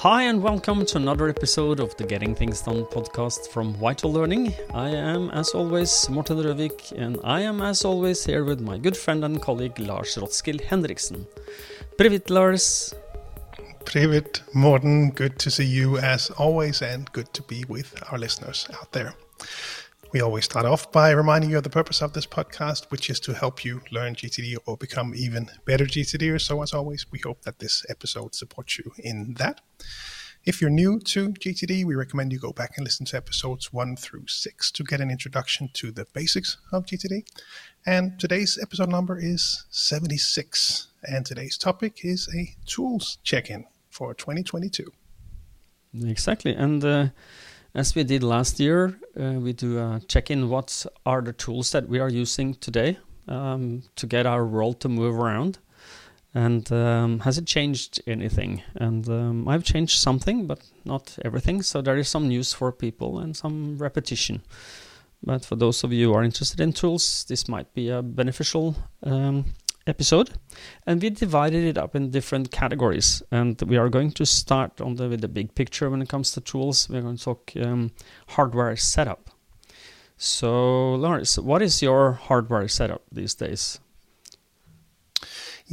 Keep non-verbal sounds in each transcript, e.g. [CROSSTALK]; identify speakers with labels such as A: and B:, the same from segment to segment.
A: Hi, and welcome to another episode of the Getting Things Done podcast from Vital Learning. I am, as always, Morten Røvik, and I am, as always, here with my good friend and colleague Lars Rotskill Henriksen. Privet, Lars.
B: Privet, Morten. Good to see you as always, and good to be with our listeners out there. We always start off by reminding you of the purpose of this podcast, which is to help you learn GTD or become even better GTDers. So, as always, we hope that this episode supports you in that. If you're new to GTD, we recommend you go back and listen to episodes one through six to get an introduction to the basics of GTD. And today's episode number is 76. And today's topic is a tools check in for 2022.
A: Exactly. And uh, as we did last year, uh, we do a check in what are the tools that we are using today um, to get our world to move around. And um, has it changed anything? And um, I've changed something, but not everything. So there is some news for people and some repetition. But for those of you who are interested in tools, this might be a beneficial um, episode, and we divided it up in different categories. And we are going to start on the with the big picture when it comes to tools. We're going to talk um, hardware setup. So, Lars, what is your hardware setup these days?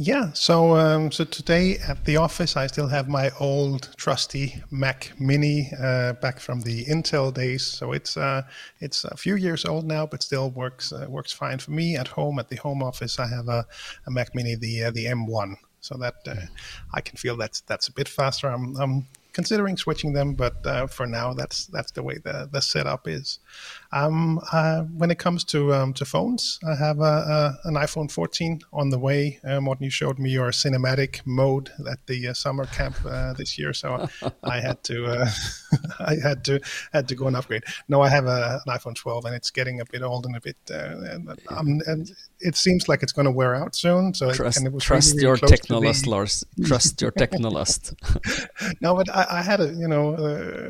B: Yeah, so um, so today at the office, I still have my old trusty Mac Mini uh, back from the Intel days. So it's uh, it's a few years old now, but still works uh, works fine for me. At home, at the home office, I have a, a Mac Mini, the uh, the M1. So that uh, I can feel that's that's a bit faster. I'm I'm considering switching them, but uh, for now, that's that's the way the, the setup is. Um, uh, when it comes to um, to phones, I have a, a, an iPhone 14 on the way. Uh, Morten, you showed me your cinematic mode at the uh, summer camp uh, this year, so [LAUGHS] I had to uh, [LAUGHS] I had to had to go and upgrade. No, I have a, an iPhone 12, and it's getting a bit old and a bit, and, um, and, it seems like it's going to wear out soon. So
A: trust,
B: it,
A: trust really, really your technolust, the... Lars. Trust your technolust. [LAUGHS]
B: no, but I, I, had a you know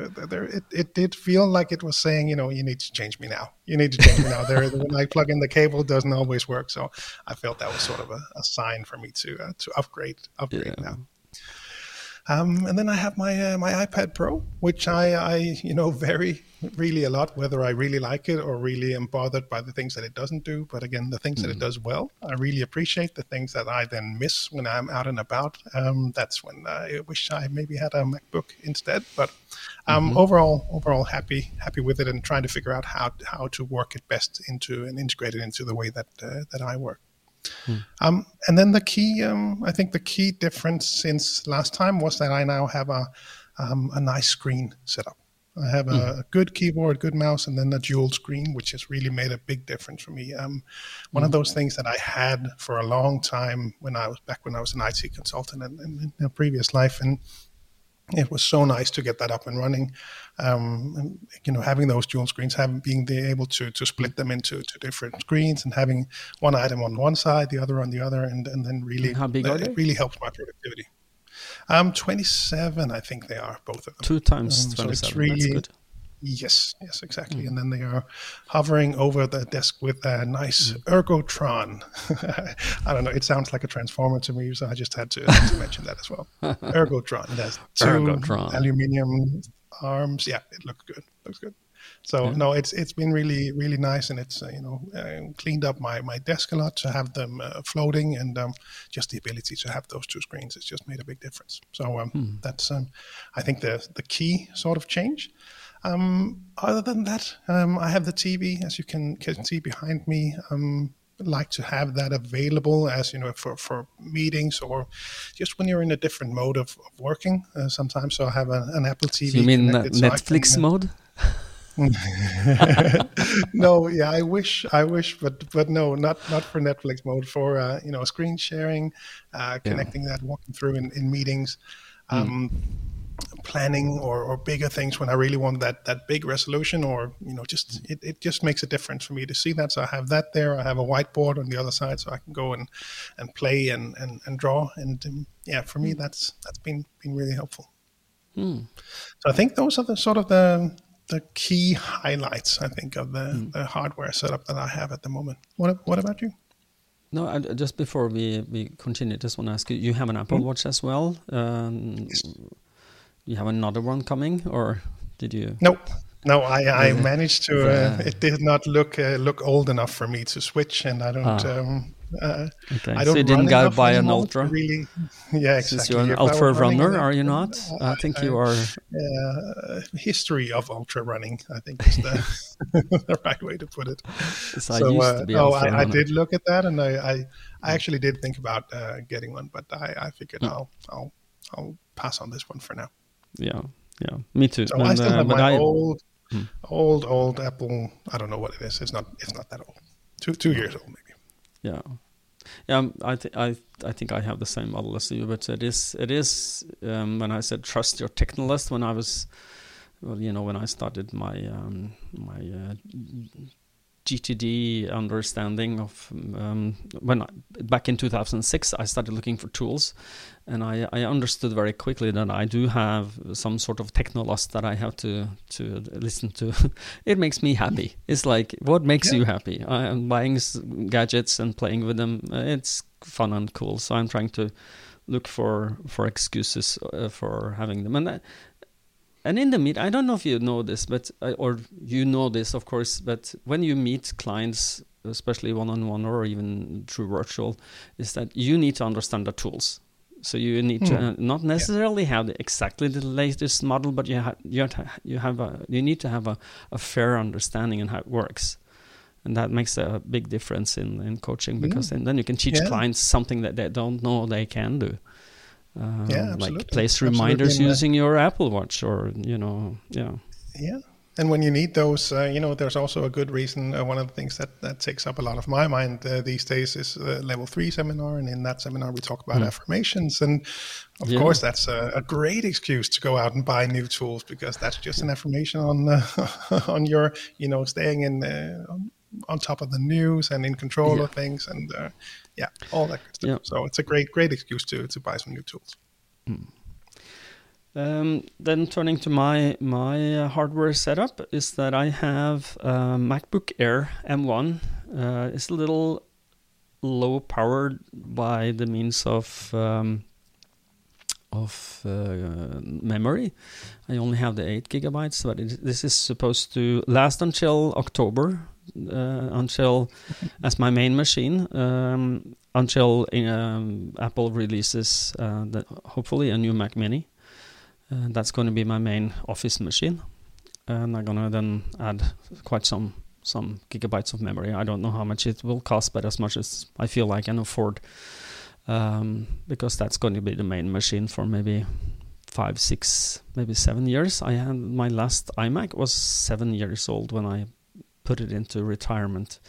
B: there it, it did feel like it was saying you know you need to change change me now. You need to change me now. There, [LAUGHS] when I plug in the cable, doesn't always work. So I felt that was sort of a, a sign for me to uh, to upgrade upgrade yeah. now. Um, and then I have my uh, my iPad Pro, which I, I you know [LAUGHS] vary really a lot whether I really like it or really am bothered by the things that it doesn't do. But again, the things mm. that it mm. does well, I really appreciate. The things that I then miss when I'm out and about, um, that's when I wish I maybe had a MacBook instead. But um, mm-hmm. overall, overall happy happy with it and trying to figure out how how to work it best into and integrate it into the way that uh, that I work. Hmm. Um, and then the key, um, I think the key difference since last time was that I now have a, um, a nice screen setup. I have a, hmm. a, good keyboard, good mouse, and then a dual screen, which has really made a big difference for me. Um, one of hmm. those things that I had for a long time when I was back when I was an IT consultant in, in, in a previous life, and it was so nice to get that up and running. Um, and, you know, having those dual screens, having being able to to split them into two different screens, and having one item on one side, the other on the other, and and then really,
A: how big are
B: they? It really helps my productivity. Um, twenty-seven, I think they are both of them.
A: Two times um, twenty-seven. So it's really, That's good.
B: Yes, yes, exactly. Mm. And then they are hovering over the desk with a nice mm. Ergotron. [LAUGHS] I don't know. It sounds like a transformer to me, so I just had to, to mention that as well. [LAUGHS] Ergotron. It has two Ergotron. aluminium arms. Yeah, it looks good. Looks good. So yeah. no, it's it's been really really nice, and it's uh, you know uh, cleaned up my my desk a lot to have them uh, floating, and um, just the ability to have those two screens has just made a big difference. So um, hmm. that's um, I think the the key sort of change. Um, other than that, um, I have the TV, as you can, can see behind me. Like to have that available as you know for, for meetings or just when you're in a different mode of, of working uh, sometimes so i have a, an apple tv
A: so you mean netflix so can, uh, mode [LAUGHS]
B: no, yeah, I wish, I wish, but but no, not not for Netflix mode. For uh, you know, screen sharing, uh, connecting yeah. that, walking through in, in meetings. Hmm. Um, mm planning or, or bigger things when I really want that that big resolution or you know just it, it just makes a difference for me to see that so I have that there I have a whiteboard on the other side so I can go and and play and and, and draw and um, yeah for me that's that's been been really helpful hmm. so I think those are the sort of the the key highlights I think of the, hmm. the hardware setup that I have at the moment what what about you
A: no, I, just before we, we continue, just want to ask you: You have an Apple mm. Watch as well. Um, yes you have another one coming, or did you?
B: Nope. No, I, I managed to. Uh, it did not look uh, look old enough for me to switch, and I don't.
A: Ah.
B: Um, uh,
A: Okay.
B: I don't So
A: you didn't go buy an ultra.
B: Really, yeah, exactly.
A: Since you're an
B: If
A: ultra runner, are you not? I think you are.
B: Uh, history of ultra running, I think is the, [LAUGHS] the right way to put it.
A: So I
B: so,
A: used
B: uh,
A: to be
B: no, I, I did look at that, and I, I, I actually did think about uh, getting one, but I, I figured
A: Mm.
B: I'll, I'll, I'll pass on this one for now.
A: Yeah, yeah, me too.
B: So I still
A: uh,
B: have
A: but
B: my
A: I,
B: old,
A: Hmm.
B: old, old Apple. I don't know what it is. It's not. It's not that old. Two, two years old maybe.
A: yeah, yeah. um, I think I I think I have the same model as you, but it is it is um, when I said trust your technolust when I was, well, you know, when I started my um, my uh, GTD understanding of um, when I, back in 2006 I started looking for tools, and I, I understood very quickly that I do have some sort of technolust that I have to to listen to. [LAUGHS] it makes me happy. It's like what makes
B: Yeah.
A: you happy? I am buying s- gadgets and playing with them. It's fun and cool. So I'm trying to look for for excuses uh, for having them. And uh, and in the meet, I don't know if you know this, but uh, or you know this, of course. But when you meet clients, especially one on one or even through virtual, is that you need to understand the tools. So you need to
B: Hmm.
A: uh, not necessarily have the, exactly the latest model, but you have you have to, you have a you need to have a, a fair understanding on how it works, and that makes a big difference in, in coaching because then, then you can teach
B: Yeah.
A: clients something that they don't know they can do. Um,
B: Yeah,
A: like
B: absolutely.
A: place reminders
B: and, uh,
A: using your Apple Watch, or you know, yeah.
B: Yeah. And when you need those, uh, you know, there's also a good reason. Uh, one of the things that, that takes up a lot of my mind uh, these days is uh, level three seminar. And in that seminar, we talk about
A: Mm.
B: affirmations. And of
A: Yeah.
B: course, that's a, a great excuse to go out and buy new tools because that's just an affirmation on uh, [LAUGHS] on your, you know, staying in uh, on, top of the news and in control
A: Yeah.
B: of things. And uh, yeah, all that good stuff.
A: Yeah.
B: So it's a great, great excuse to, to buy some new tools.
A: Um, then turning to my my uh, hardware setup is that I have a MacBook Air M1. Uh, it's a little low powered by the means of um, of uh, memory. I only have the eight gigabytes, but it, this is supposed to last until October, uh, until as my main machine, um, until um, Apple releases uh, the, hopefully a new Mac Mini. Uh, that's going to be my main office machine, and I'm gonna then add quite some some gigabytes of memory. I don't know how much it will cost, but as much as I feel I can afford, um, because that's going to be the main machine for maybe five, six, maybe seven years. I had my last iMac was seven years old when I put it into retirement.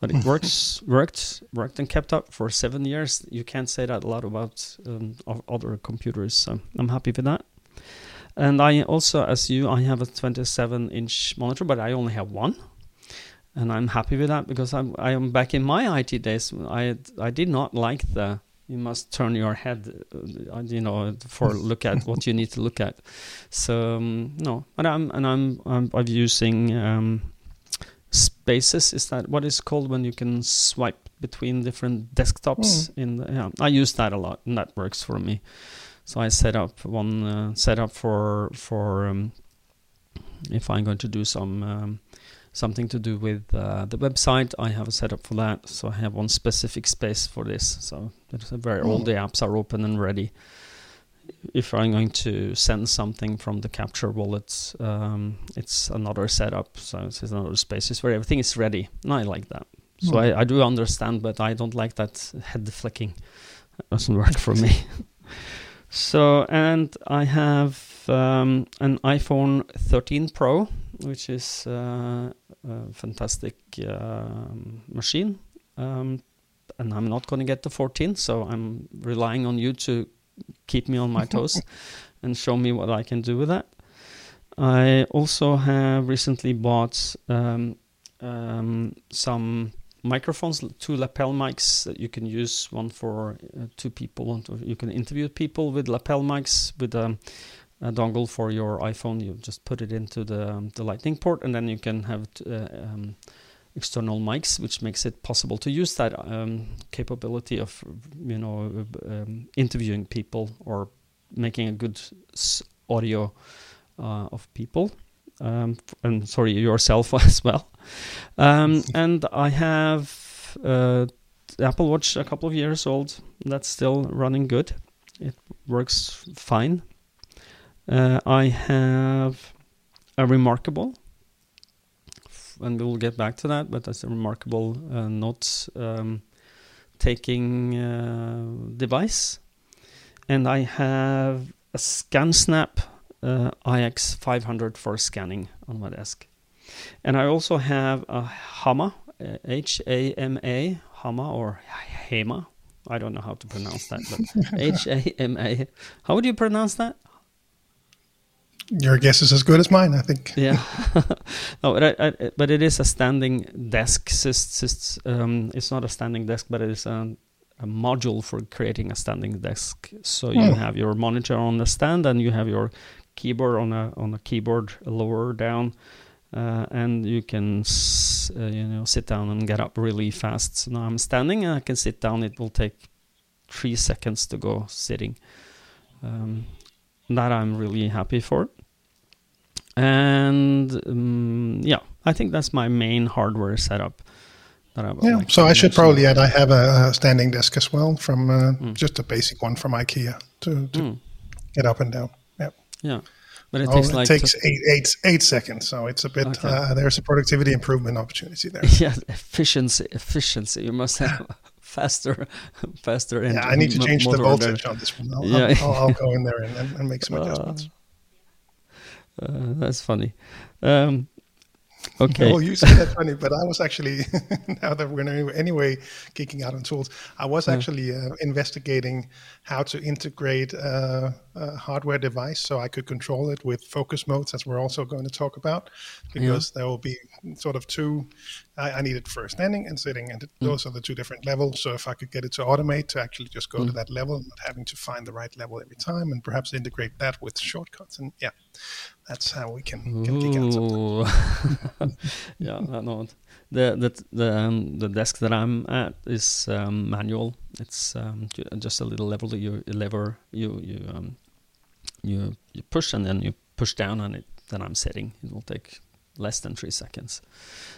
A: But it [LAUGHS] works, worked, worked, and kept up for seven years. You can't say that a lot about um, other computers, so I'm happy with that. And I also, as you, I have a 27 inch monitor, but I only have one. And I'm happy with that because I'm, I am back in my IT days. I, I did not like the, you must turn your head, uh, you know, for [LAUGHS] look at what you need to look at. So, um, no, but I'm, and I'm, I'm, I'm using, um, spaces. Is that what is called when you can swipe between different desktops in the, yeah, I use that a lot and that works for me. So I set up one uh, setup for for um, if I'm going to do some um, something to do with uh, the website. I have a setup for that. So I have one specific space for this. So it's where all
B: Mm.
A: the apps are open and ready. If I'm going to send something from the capture wallet, um, it's another setup. So it's another space. It's where everything is ready, and I like that. So
B: Mm.
A: I, I do understand, but I don't like that head flicking. That doesn't work for me. [LAUGHS] So, and I have um, an iPhone 13 Pro, which is uh, a fantastic um machine. Um, and I'm not going to get the 14, so I'm relying on you to keep me on my [LAUGHS] toes and show me what I can do with that. I also have recently bought um, um, some microphones, two lapel mics that you can use. One for uh, two people. One to, you can interview people with lapel mics with um, a dongle for your iPhone. You just put it into the um, the Lightning port, and then you can have t- uh, um, external mics, which makes it possible to use that um, capability of you know um, interviewing people or making a good audio uh, of people. Um, and sorry, yourself [LAUGHS] as well. Um, [LAUGHS] and I have uh, Apple Watch a couple of years old. That's still running good. It works fine. Uh, I have a remarkable, and we'll get back to that. But that's a remarkable uh, note um, taking uh, device, and I have a ScanSnap uh, IX500 for scanning on my desk. And I also have a Hama, uh, H A M A, Hama or Hema. I don't know how to pronounce that, but [LAUGHS] H A M A. How would you pronounce that?
B: Your guess is as good as mine, I think.
A: Yeah, [LAUGHS] [LAUGHS] no, but, I, I, but it is a standing desk. It's, um, it's not a standing desk, but it is a, a module for creating a standing desk. So you mm. have your monitor on the stand, and you have your keyboard on a on a keyboard lower down, uh, and you can s- uh, you know sit down and get up really fast. So now I'm standing and I can sit down. It will take three seconds to go sitting. Um, that I'm really happy for. And um, yeah, I think that's my main hardware setup.
B: That I yeah, like so I should probably add I have a, a standing desk as well from uh, mm. just a basic one from IKEA to, to mm. get up and down.
A: Yeah. Yeah. But it oh, takes
B: it
A: like
B: takes eight, eight, eight seconds, so it's a bit. Okay. Uh, there's a productivity improvement opportunity there. [LAUGHS]
A: Yeah, efficiency, efficiency. You must have [LAUGHS] faster, faster.
B: Yeah, I need to change the voltage there. on this one. I'll, yeah. I'll, I'll, go in there and, and make some [LAUGHS] uh, adjustments.
A: Uh, that's funny. Um, Okay.
B: Well, you said that funny, but I was actually [LAUGHS] now that we're anyway geeking out on tools, I was actually uh, investigating how to integrate uh, a hardware device so I could control it with focus modes, as we're also going to talk about, because yeah. there will be sort of two. I, I needed for standing and sitting, and mm. those are the two different levels. So if I could get it to automate to actually just go mm. to that level, not having to find the right level every time, and perhaps integrate that with shortcuts, and yeah, that's how we can, can geek out
A: sometimes. [LAUGHS] yeah, I know. The the the, um, the desk that I'm at is um, manual. It's um, just a little level you lever you you um, you you push and then you push down on it. Then I'm sitting. It will take less than three seconds.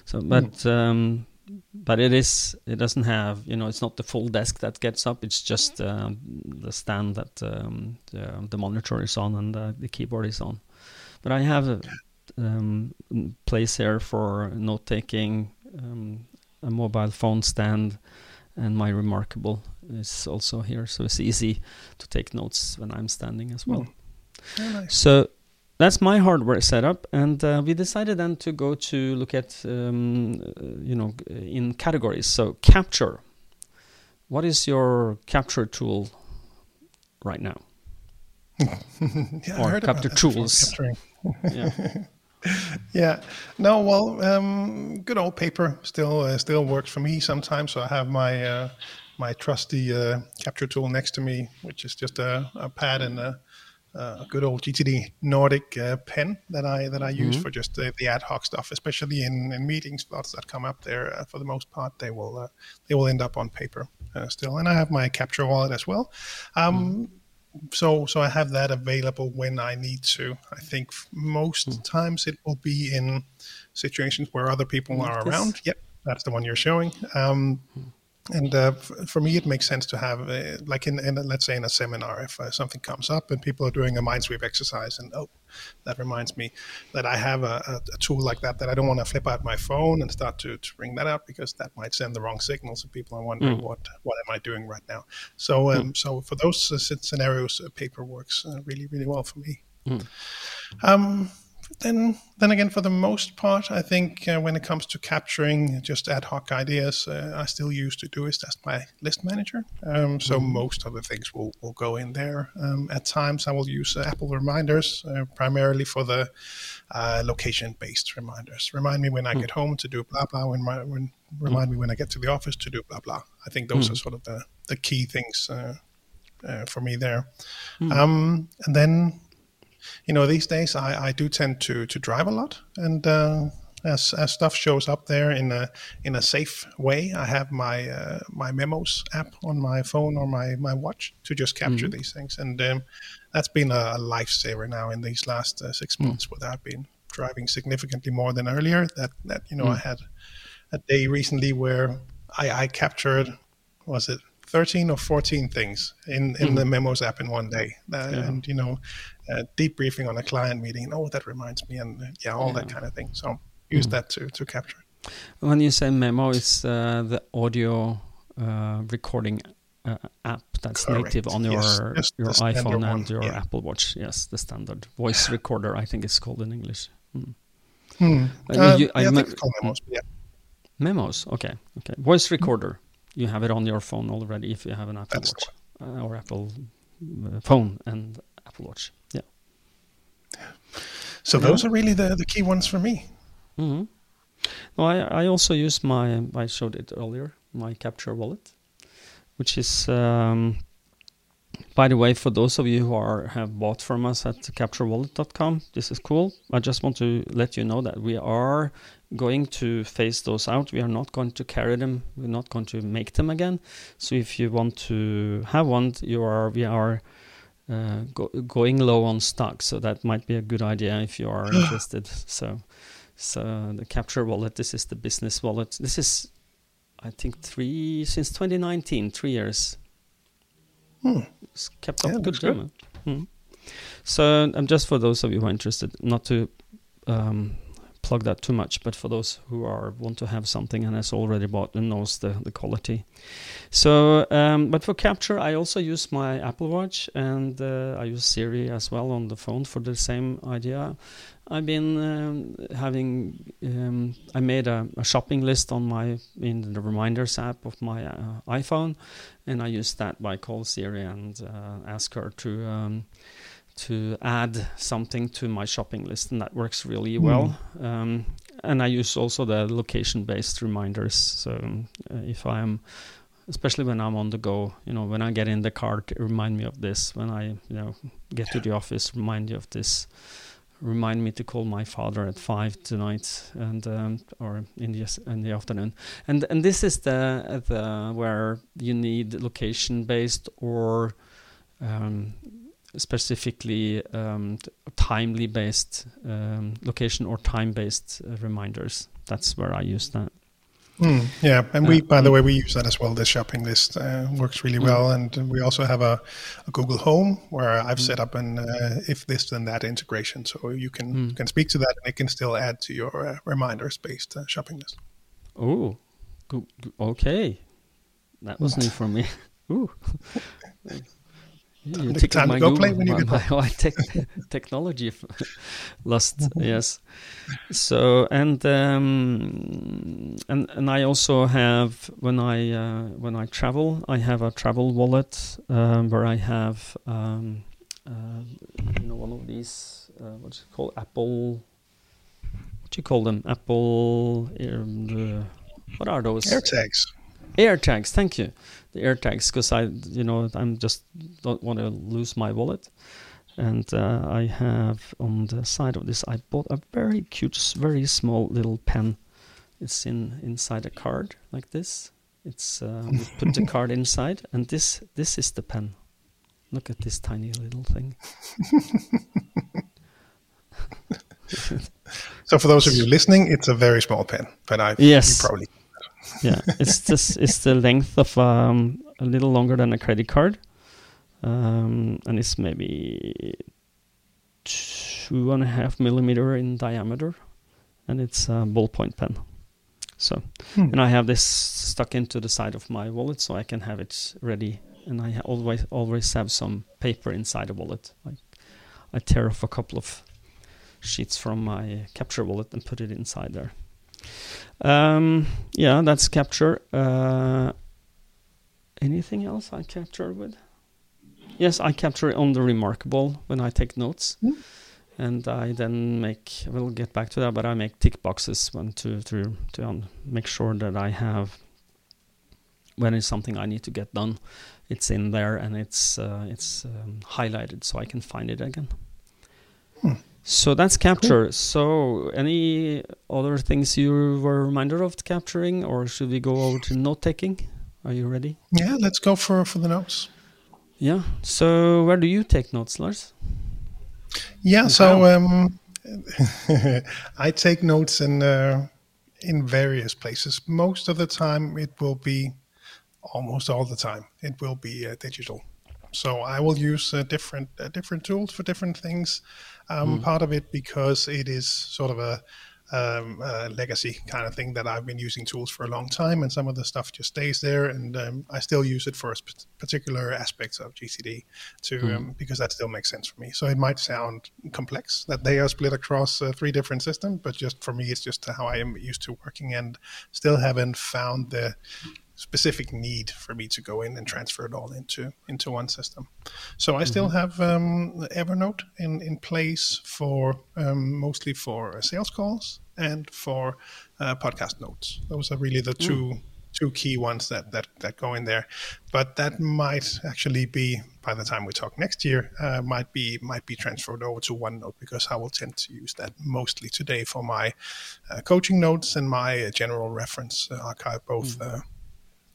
A: So, but mm. um, but it is it doesn't have you know it's not the full desk that gets up. It's just uh, the stand that um, the, the, monitor is on and the, the, keyboard is on. But I have a um, place here for note taking, um, a mobile phone stand, and my remarkable is also here, so it's easy to take notes when I'm standing as well.
B: Mm. Nice.
A: So that's my hardware setup, and uh, we decided then to go to look at um, you know in categories. So capture. What is your capture tool right now?
B: Yeah,
A: or capture tools.
B: yeah. [LAUGHS] yeah. No, well, um, good old paper still uh, still works for me sometimes. So I have my uh, my trusty uh, capture tool next to me, which is just a, a pad and a a good old GTD Nordic uh, pen that I that I use mm-hmm. for just the, the, ad hoc stuff, especially in, in meeting slots that come up there. Uh, for the most part, they will uh, they will end up on paper uh, still. And I have my capture wallet as well. Um, mm-hmm. So so I have that available when I need to. I think most mm-hmm. times it will be in situations where other people are around. Yep, that's the one you're showing. Um, mm and uh, f- for me, it makes sense to have, uh, like in, in, let's say, in a seminar, if uh, something comes up and people are doing a mind sweep exercise, and oh, that reminds me that I have a, a, a tool like that that I don't want to flip out my phone and start to, to bring that up because that might send the wrong signals and people are wondering mm. what what am I doing right now. So um, mm. so for those uh, scenarios, uh, paper works uh, really really well for me. Mm. Um, then then again, for the most part, I think uh, when it comes to capturing just ad hoc ideas, uh, I still use Todoist as my list manager. Um, so mm-hmm. most of the things will, will go in there. Um, at times, I will use uh, Apple reminders uh, primarily for the uh, location-based reminders. Remind me when I mm-hmm. get home to do blah blah. When, my, when remind mm-hmm. me when I get to the office to do blah blah. I think those are mm. sort of the the key things uh, for me there. Mm. Um, and then you know, these days I, I do tend to to drive a lot, and uh, as, as stuff shows up there in a in a safe way. I have my uh, my memos app on my phone or my my watch to just capture
A: Mm-hmm.
B: these things, and um, that's been a, a lifesaver now in these last uh, six
A: Mm.
B: months, where I've been driving significantly more than earlier. That that you know
A: Mm.
B: I had a day recently where I, I captured was it 13 or 14 things in, in the memos app in one day uh.
A: Yeah.
B: and you know uh, debriefing on a client meeting oh that reminds me and uh, yeah all that kind of thing so
A: Mm.
B: use that to, to capture
A: When you say memo, it's uh, the audio uh, recording uh, app that's
B: Correct.
A: native on your
B: Yes,
A: your iPhone
B: one,
A: and your
B: yeah.
A: Apple Watch. Yes, the standard voice recorder. I think it's called in English. Mm.
B: hmm.
A: You- I
B: yeah, I
A: me-
B: think it's called memos yeah
A: Memos. Okay. Okay. Voice recorder. You have it on your phone already if you have an Apple
B: That's
A: Watch uh, or Apple uh, phone and Apple Watch. Yeah.
B: so
A: Yeah.
B: those are really the, the key ones for me
A: Mm-hmm. No, I, I also use my, I showed it earlier, my Capture wallet, which is, um, by the way, for those of you who are have bought from us at capturewallet.com, this is cool. I just want to let you know that we are going to phase those out. We are not going to carry them. We're not going to make them again. So if you want to have one, you are, we are uh, go, going low on stock. So that might be a good idea if you are [GASPS] interested. So, so the Capture wallet, this is the business wallet. This is, I think, three since 2019, three years.
B: Hmm.
A: It's kept
B: Yeah,
A: up good
B: looks good.
A: job. Hmm. So, um, just for those of you who are interested, not to um, plug that too much, but for those who are want to have something and has already bought and knows the, the quality. So, um, but for capture, I also use my Apple Watch and uh, I use Siri as well on the phone for the same idea. I've been um, having. Um, I made a, a shopping list on my in the reminders app of my uh, iPhone, and I use that by call Siri and uh, ask her to um, to add something to my shopping list, and that works really well. Um, and I use also the location-based reminders. So uh, if I'm especially when I'm on the go, you know, when I get in the car, remind me of this. When I, you know, get to the office, remind you of this. Remind me to call my father at five tonight, and um, or in the in the afternoon. And and this is the the where you need location based or um, specifically um, timely based um, location or time based uh, reminders. That's where I use that.
B: Hmm, yeah, and we,
A: Yeah.
B: by the way, we use that as well. This shopping list uh, works really
A: Mm.
B: well, and we also have a, a Google Home where I've
A: Mm.
B: set up an uh, if this then that integration, so you can
A: Mm.
B: can speak to that, and it can still add to your uh, reminders based uh, shopping list.
A: Oh, okay. That was new for me. [LAUGHS] Ooh. [LAUGHS] You
B: to-
A: tickled
B: time to
A: my
B: go
A: Google-
B: play when you
A: my,
B: get
A: my, my [LAUGHS] tech, technology lust. [LAUGHS] [LAUGHS] yes. So and um, and and I also have when I uh, when I travel, I have a travel wallet um, where I have um, uh, you know one of these uh, what's it called Apple. What do you call them? Apple. Um, what are those?
B: AirTags.
A: Air tags, thank you. The air tags, because I, you know, I'm just don't want to lose my wallet. And uh, I have on the side of this, I bought a very cute, very small little pen. It's in inside a card like this. It's uh, you put the card [LAUGHS] inside, and this this is the pen. Look at this tiny little thing. [LAUGHS]
B: So for those of you listening, it's a very small pen, but I
A: Yes.
B: you probably
A: yeah, it's this it's the length of um, a little longer than a credit card, um, and it's maybe two and a half millimeter in diameter, and it's a ballpoint pen. So,
B: Hmm.
A: and I have this stuck into the side of my wallet, so I can have it ready, and I always always have some paper inside the wallet. Like I tear off a couple of sheets from my capture wallet and put it inside there. Um, yeah, that's capture. Uh, anything else I capture with? Yes, I capture on the remarkable when I take notes,
B: Hmm.
A: and I then make. We'll get back to that, but I make tick boxes when to to to make sure that I have when it's something I need to get done. It's in there and it's uh, it's um, highlighted so I can find it again.
B: Hmm.
A: So that's capture. Cool. So any other things you were reminded of capturing, or should we go over to note taking? Are you ready?
B: Yeah, let's go for for the notes.
A: Yeah. So where do you take notes, Lars?
B: Yeah. And so um, [LAUGHS] I take notes in uh, in various places. Most of the time, it will be almost all the time. It will be uh, digital. So I will use uh, different uh, different tools for different things. Um, mm. Part of it because it is sort of a, um, a, legacy kind of thing that I've been using tools for a long time, and some of the stuff just stays there, and um, I still use it for particular aspects of GTD to mm. because that still makes sense for me. So it might sound complex that they are split across uh, three different systems, but just for me, it's just how I am used to working, and still haven't found the specific need for me to go in and transfer it all into into one system. So I mm-hmm. still have um, Evernote in in place for um, mostly for sales calls and for uh, podcast notes. Those are really the mm. two two key ones that, that that go in there. But that might actually be by the time we talk next year uh, might be might be transferred over to OneNote because I will tend to use that mostly today for my uh, coaching notes and my general reference uh, archive both. Mm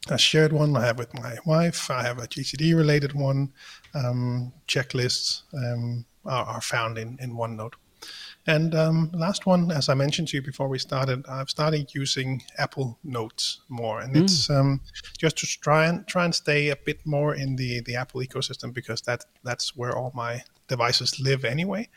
B: a shared one I have with my wife. I have a GTD related one. Um, checklists um, are, are, found in, in OneNote. And um, last one, as I mentioned to you before we started, I've started using Apple Notes more, and mm. it's um, just to try and try and stay a bit more in the the Apple ecosystem because that that's where all my devices live anyway.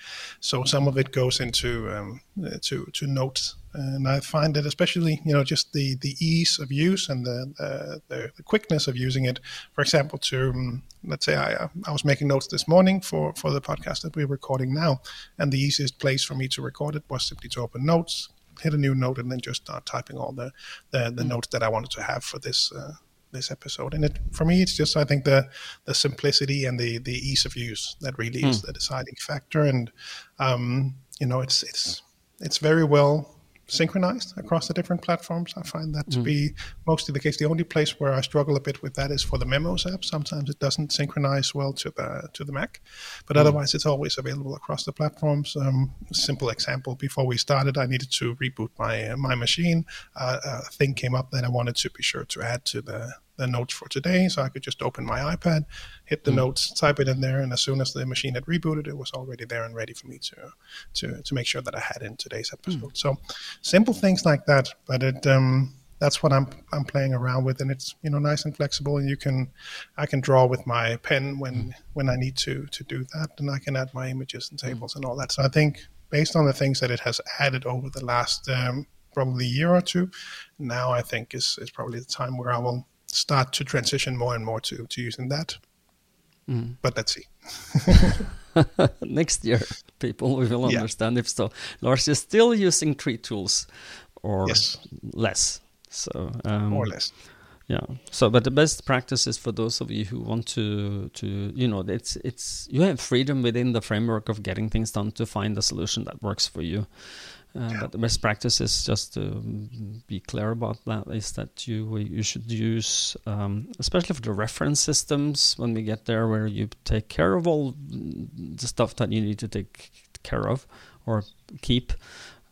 B: So some of it goes into um, to to notes and I find that especially you know just the the ease of use and the uh, the, the, quickness of using it. For example, to um, let's say I uh, I was making notes this morning for for the podcast that we're recording now, and the easiest place for me to record it was simply to open Notes, hit a new note, and then just start typing all the the, the mm. notes that I wanted to have for this. Uh, this episode and it for me it's just i think the the simplicity and the the ease of use that really mm. is the deciding factor and um you know it's it's it's very well synchronized across the different platforms. I find that to mm. be mostly the case. The only place where I struggle a bit with that is for the Memos app. Sometimes it doesn't synchronize well to the to the Mac, but mm. otherwise it's always available across the platforms. Um, simple example: before we started, I needed to reboot my uh, my machine. Uh, a thing came up that I wanted to be sure to add to the the notes for today. So I could just open my iPad, hit the mm. notes, type it in there, and as soon as the machine had rebooted, it was already there and ready for me to to to make sure that I had in today's hmm. episode. Mm. So simple things like that, but it um, that's what I'm I'm playing around with, and it's you know nice and flexible, and you can I can draw with my pen when mm. when I need to to do that, and I can add my images and hmm. tables and all that. So I think based on the things that it has added over the last um, probably year or two, now I think is is probably the time where I will start to transition more and more to, to using that. Mm. But let's see. [LAUGHS]
A: Next year, people will understand yeah. if so. Lars is still using three tools or yes. less. So
B: um, more or less.
A: Yeah. So, but the best practice is for those of you who want to, to you know, it's it's you have freedom within the framework of getting things done to find a solution that works for you. Uh, yeah. But the best practice is just to be clear about that. Is that you you should use, um, especially for the reference systems, when we get there, where you take care of all the stuff that you need to take care of or keep.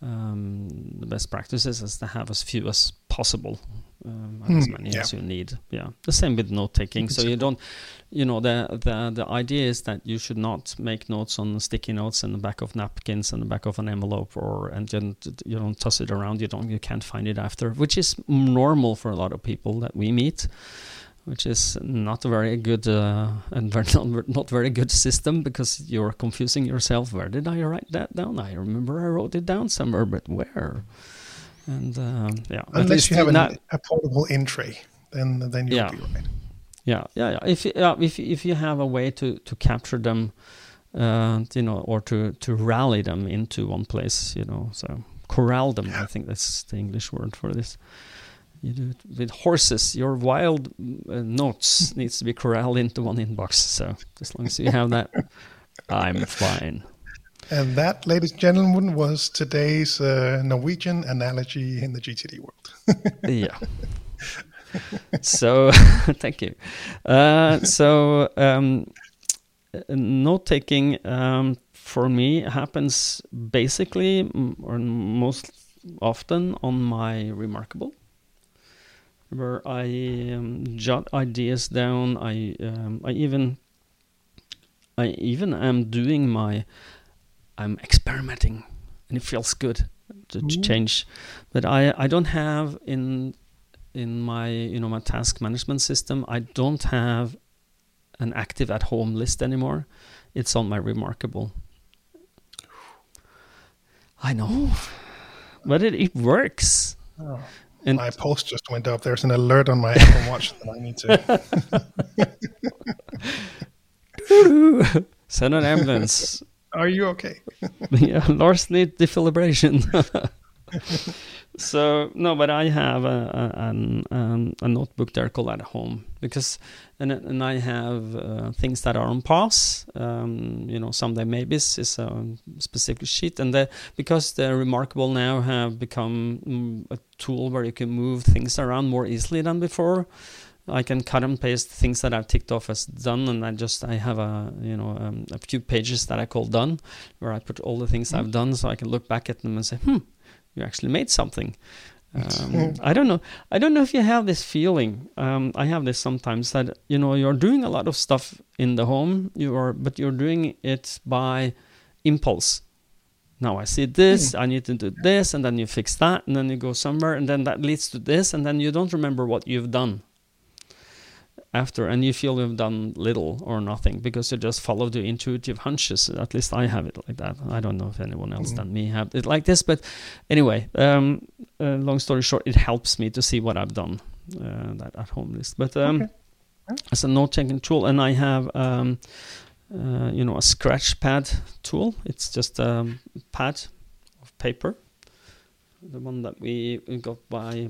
A: Um, the best practices is to have as few as possible um, as hmm, many yeah. as you need. Yeah, the same with note taking. So you don't, you know, the the the idea is that you should not make notes on sticky notes in the back of napkins and the back of an envelope, or and then you don't toss it around. You don't, you can't find it after, which is normal for a lot of people that we meet. Which is not a very good uh, and very [LAUGHS] not, not very good system because you're confusing yourself. Where did I write that down? I remember I wrote it down somewhere, but where? And um, yeah,
B: unless you have an, not, a portable entry, then then you'll
A: yeah.
B: be right.
A: Yeah, yeah, yeah. If uh, if if you have a way to to capture them, uh, you know, or to to rally them into one place, you know, so corral them. Yeah. I think that's the English word for this. You do it with horses. Your wild uh, notes needs to be corralled into one inbox. So as long as you have that, I'm fine.
B: And that, ladies and gentlemen, was today's uh, Norwegian analogy in the GTD world. [LAUGHS]
A: yeah. So, [LAUGHS] thank you. Uh, so, um, note taking um, for me happens basically or most often on my remarkable where I um, jot ideas down. I um, I even I even am doing my I'm experimenting, and it feels good to, to mm-hmm. change. But I I don't have in in my you know my task management system. I don't have an active at home list anymore. It's on my remarkable. I know, but it it works.
B: Oh. And my post just went up. There's an alert on my Apple Watch that I need
A: to. [LAUGHS] [LAUGHS] Send an ambulance.
B: Are you okay? [LAUGHS]
A: yeah, Lars need defibrillation. [LAUGHS] so no, but I have a a, um, a notebook there called at home because and and I have uh, things that are on pause. Um, you know, someday maybe is a specific sheet, and the, because the remarkable now have become mm, a tool where you can move things around more easily than before. I can cut and paste things that I've ticked off as done, and I just I have a you know um, a few pages that I call done, where I put all the things mm-hmm. I've done, so I can look back at them and say, hmm, you actually made something. Um, I don't know. I don't know if you have this feeling. Um, I have this sometimes that you know you're doing a lot of stuff in the home. You are, but you're doing it by impulse. Now I see this. Mm. I need to do this, and then you fix that, and then you go somewhere, and then that leads to this, and then you don't remember what you've done after and you feel you've done little or nothing because you just follow the intuitive hunches. At least i have it like that. I don't know if anyone else mm-hmm. than me have it like this but anyway um, uh, long story short it helps me to see what i've done uh, that at home list. But um, okay. as a note taking tool and i have um, uh, you know a scratch pad tool. It's just a pad of paper the one that we got by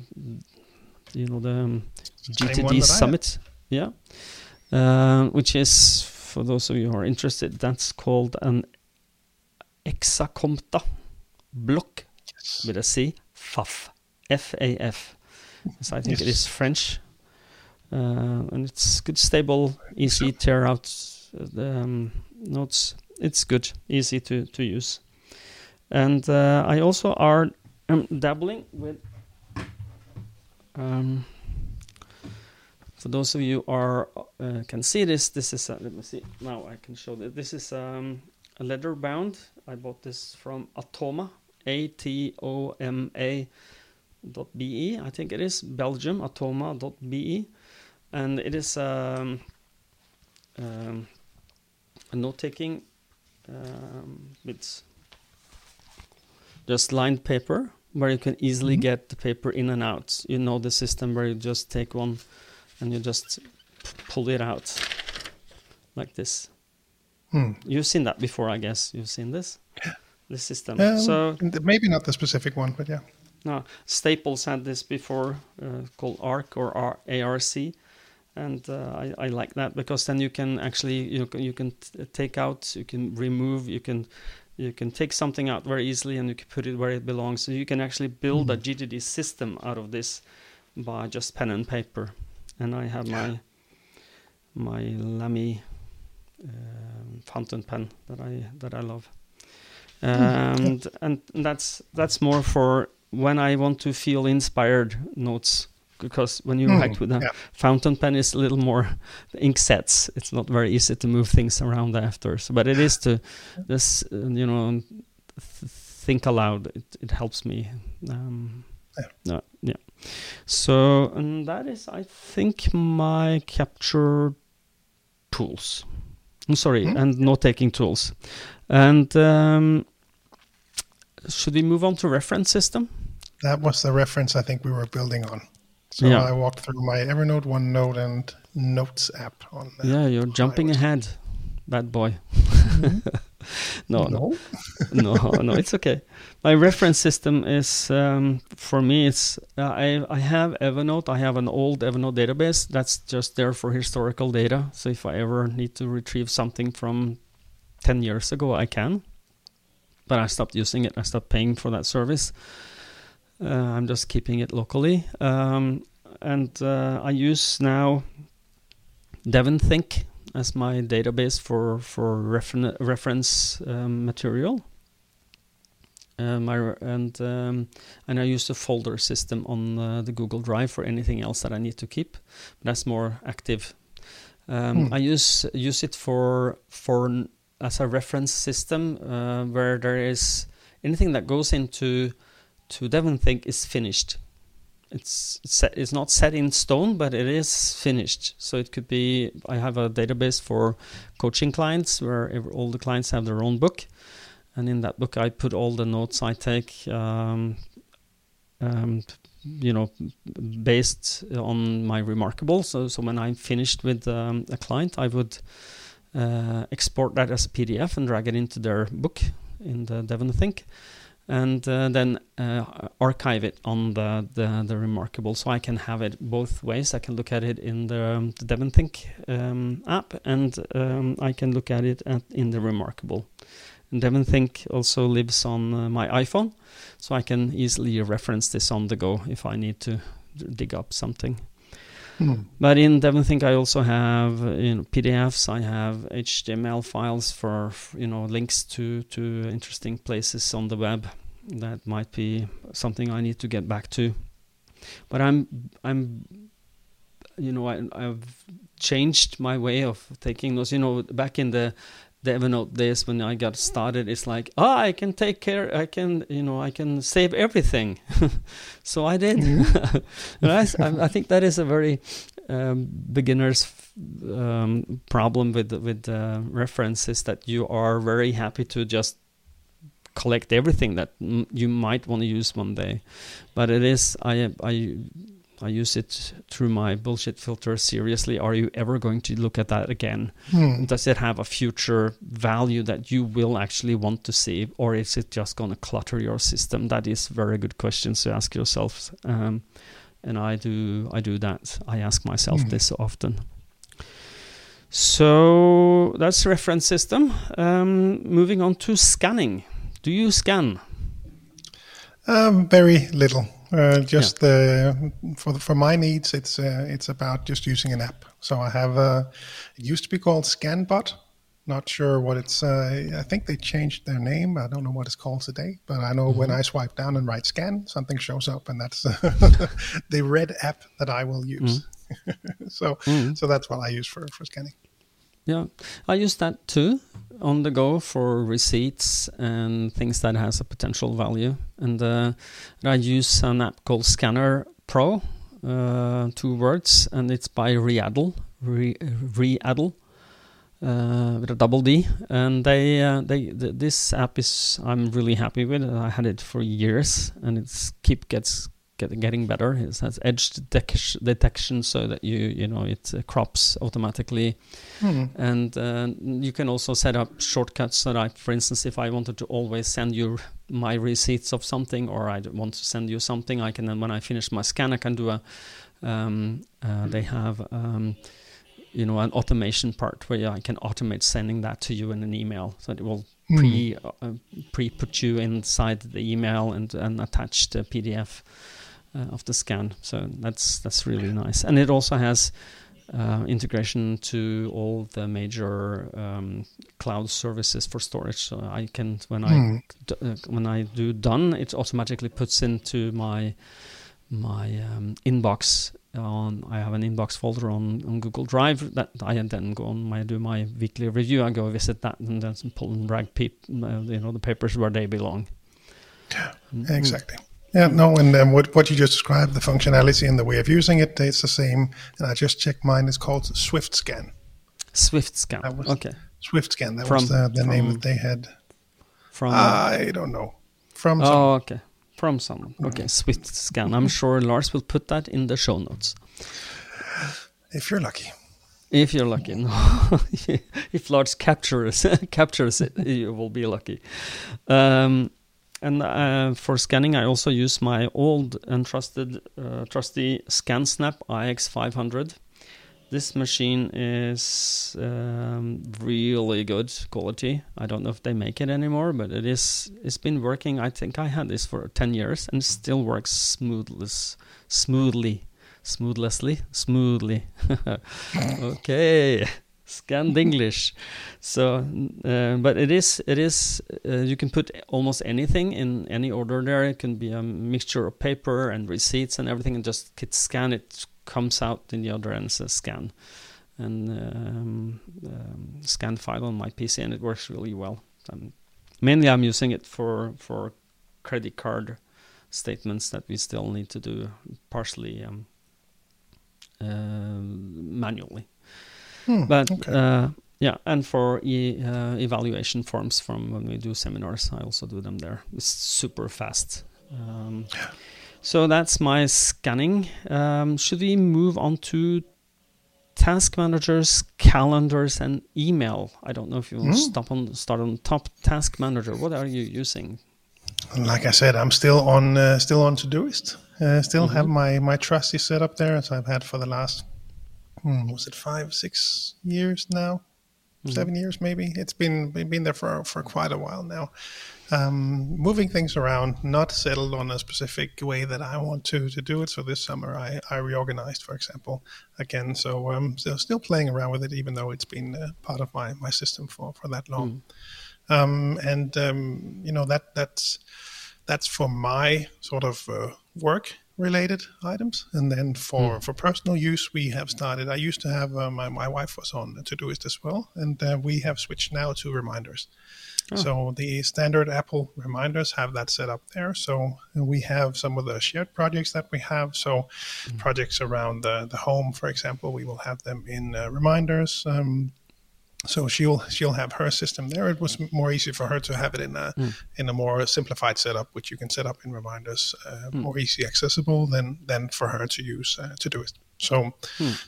A: you know the um, GTD summit yeah, uh, which is for those of you who are interested, that's called an Exacompta block yes. with a C, FAF, F A F. So I think yes. it is French, uh, and it's good, stable, easy tear out the um, notes. It's good, easy to to use, and uh, I also are um, dabbling with. Um, for those of you are uh, can see this, this is a, let me see now I can show this. This is um, a leather bound. I bought this from Atoma, A T O M A dot be. I think it is Belgium Atoma dot be, and it is um, um, a note taking um, with just lined paper where you can easily mm -hmm. get the paper in and out. You know the system where you just take one and you just pull it out like this. Hmm. You've seen that before, I guess. You've seen this, this system.
B: Um, so maybe not the specific one, but yeah.
A: No, Staples had this before, uh, called ARC or R- ARC, and uh, I, I like that because then you can actually you can, you can t- take out, you can remove, you can you can take something out very easily and you can put it where it belongs. So you can actually build mm. a GTD system out of this by just pen and paper and I have my my Lamy uh, fountain pen that I that I love, hmm. and and that's that's more for when I want to feel inspired notes because when you mm, write with a yeah. fountain pen it's a little more ink sets it's not very easy to move things around after so, but it is to this uh, you know th- think aloud it, it helps me um, yeah. Uh, yeah so, and that is, I think, my capture tools. I'm sorry, mm-hmm. and note taking tools. And um, should we move on to reference system?
B: That was the reference I think we were building on. So yeah. I walked through my Evernote, OneNote, and Notes app on. That.
A: yeah, you're jumping ahead, bad boy. Mm-hmm. [LAUGHS] no, no, no, no, it's okay. My reference system is um, for me. It's uh, I I have Evernote. I have an old Evernote database that's just there for historical data. So if I ever need to retrieve something from ten years ago, I can. But I stopped using it. I stopped paying for that service. Uh, I'm just keeping it locally, um, and uh, I use now DevonThink as my database for for refer- reference um, material. Um, I, and um, and I use the folder system on uh, the Google Drive for anything else that I need to keep. That's more active. Um,
B: Hmm.
A: I use use it for for as a reference system uh, where there is anything that goes into to DevonThink is finished. It's set, it's not set in stone, but it is finished. So it could be I have a database for coaching clients where all the clients have their own book, and in that book I put all the notes I take. Um, um, you know, based on my remarkable. So, so when I'm finished with um, a client, I would uh, export that as a PDF and drag it into their book in the DevonThink, and uh, then uh, archive it on the, the the remarkable. So I can have it both ways. I can look at it in the, um, the DevonThink um, app, and um, I can look at it at, in the remarkable. And DevonThink also lives on uh, my iPhone, so I can easily reference this on the go if I need to dig up something. But in DevonThink, I also have you know PDFs. I have HTML files for you know links to to interesting places on the web. That might be something I need to get back to. But I'm I'm you know I, I've changed my way of taking those. You know, back in the the Evernote days when I got started, it's like, oh, I can take care, I can, you know, I can save everything. [LAUGHS] so I did. [LAUGHS] and I, I- think that is a very um, beginner's um, problem with with uh, references that you are very happy to just collect everything that you might want to use one day. But it is, I, I I use it through my bullshit filter seriously. Are you ever going to look at that again?
B: Hmm.
A: Does it have a future value that you will actually want to see, or is it just going to clutter your system? That is very good questions to ask yourself. Um, and I do, I do that. I ask myself
B: Hmm.
A: this often. So that's reference system. Um, moving on to scanning. Do you scan?
B: Um, very little. Uh, just uh, for for my needs, it's uh, it's about just using an app. So I have uh, it used to be called ScanBot. Not sure what it's. Uh, I think they changed their name. I don't know what it's called today, but I know when I swipe down and write scan, something shows up, and that's [LAUGHS] the red app that I will use. [LAUGHS] so
A: Mm.
B: so that's what I use for for scanning.
A: Yeah, I use that too on the go for receipts and things that has a potential value. And uh, I use an app called Scanner Pro, uh, two words, and it's by Readdle, Re- Readdle, uh, with a double D. And they, uh, they, th- this app is I'm really happy with. It. I had it for years, and it's keep gets get, getting better. It has edge detection, so that you you know it uh, crops automatically
B: Hmm.
A: and uh, you can also set up shortcuts so that, for instance, if I wanted to always send you my receipts of something, or I want to send you something, I can then, when I finish my scan, I can do a. Um, uh, they have, um, you know, an automation part where I can automate sending that to you in an email, so it will
B: Hmm.
A: pre uh, pre put you inside the email and and attach the PDF of the scan. So that's that's really nice, and it also has uh, integration to all the major um, cloud services for storage. So I can when I
B: Hmm.
A: d- uh, when I do done, it automatically puts into my my um, inbox. On I have an inbox folder on, on Google Drive that I then go on. I do my weekly review. I go visit that and then pull and drag peep, uh, you know the papers where they belong. Mm, mm.
B: Yeah, no, and um, what what you just described, the functionality and the way of using it, it's the same. And I just checked mine. It's called Swift Scan.
A: Swift scan.
B: That was-
A: Okay.
B: Swift Scan. That
A: From-
B: was the, the name that they had.
A: From
B: I don't know. From
A: Oh, okay. From someone. Okay, Swift scan. I'm sure Lars will put that in the show notes.
B: if you're lucky.
A: If you're lucky. No. [LAUGHS] if Lars captures [LAUGHS] captures it, you will be lucky. Um, and uh, for scanning, I also use my old and trusted, uh, trusty ScanSnap IX500. This machine is um, really good quality. I don't know if they make it anymore, but it is. It's been working. I think I had this for ten years, and still works smoothless, smoothly, smoothlessly, smoothly. [LAUGHS] okay, scanned English. So, uh, but it is it is uh, you can put almost anything in any order there. It can be a mixture of paper and receipts and everything, and just hit scan. It comes out in the other end says scan, and um, um, scan file on my PC, and it works really well. Um, mainly, I'm using it for for credit card statements that we still need to do partially um, uh, manually.
B: Hmm,
A: But
B: okay.
A: uh, yeah, and for e- uh, evaluation forms from when we do seminars, I also do them there. It's super fast. Um, so that's my scanning. Um, should we move on to task managers, calendars, and email? I don't know if you want to
B: Hmm.
A: stop on start on top task manager. What are you using?
B: like I said, I'm still on uh, still on Todoist. Uh, still have
A: Mm-hmm.
B: my my trusty setup there as I've had for the last hmm, was it five six years now,
A: Mm-hmm.
B: seven years maybe. It's been been been there for for quite a while now. Um, moving things around, not settled on a specific way that I want to to do it. So this summer I, I reorganized, for example, again. So um, so still playing around with it, even though it's been uh, part of my my system for for that long um, and um, you know that that's that's for my sort of uh, work related items. And then for for personal use we have started i used to have uh, my, my wife was on todoist as well. And uh, we have switched now to reminders. So the standard apple reminders have that set up there. So we have some of the shared projects that we have. So projects around the, the home for example we will have them in uh, reminders. Um, so she'll she'll have her system there. It was more easy for her to have it in a in a more simplified setup, which you can set up in reminders, uh, more easy accessible than than for her to use uh, to do it. So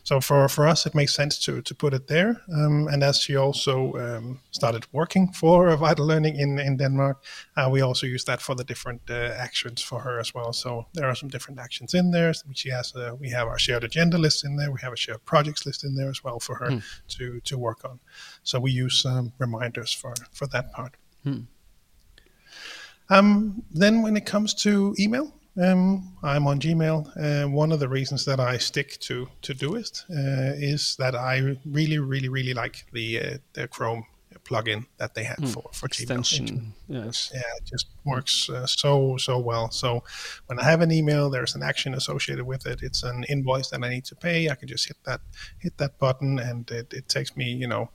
B: so for for us, it makes sense to to put it there. Um, and as she also um, started working for [LAUGHS] Vital Learning in in Denmark, uh, we also use that for the different uh, actions for her as well. So there are some different actions in there. She has uh, we have our shared agenda list in there. We have a shared projects list in there as well for her to to work on. So we use um, reminders for for that part. Um, then when it comes to email, um, I'm on Gmail. Uh, one of the reasons that I stick to Todoist uh, is that I really, really, really like the uh, the Chrome plugin that they had for for Gmail.
A: Extension. Yes.
B: Yeah, it just works uh, so so well. So when I have an email, there's an action associated with it. It's an invoice that I need to pay. I can just hit that hit that button, and it, it takes me you know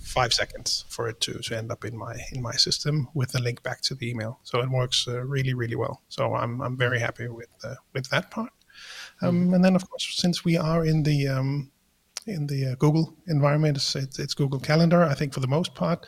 B: five seconds for it to, to end up in my in my system with a link back to the email. So it works uh, really really well. So I'm I'm very happy with uh, with that part. Um, And then of course, since we are in the um, in the uh, Google environment. It's, it's Google Calendar, I think, for the most part.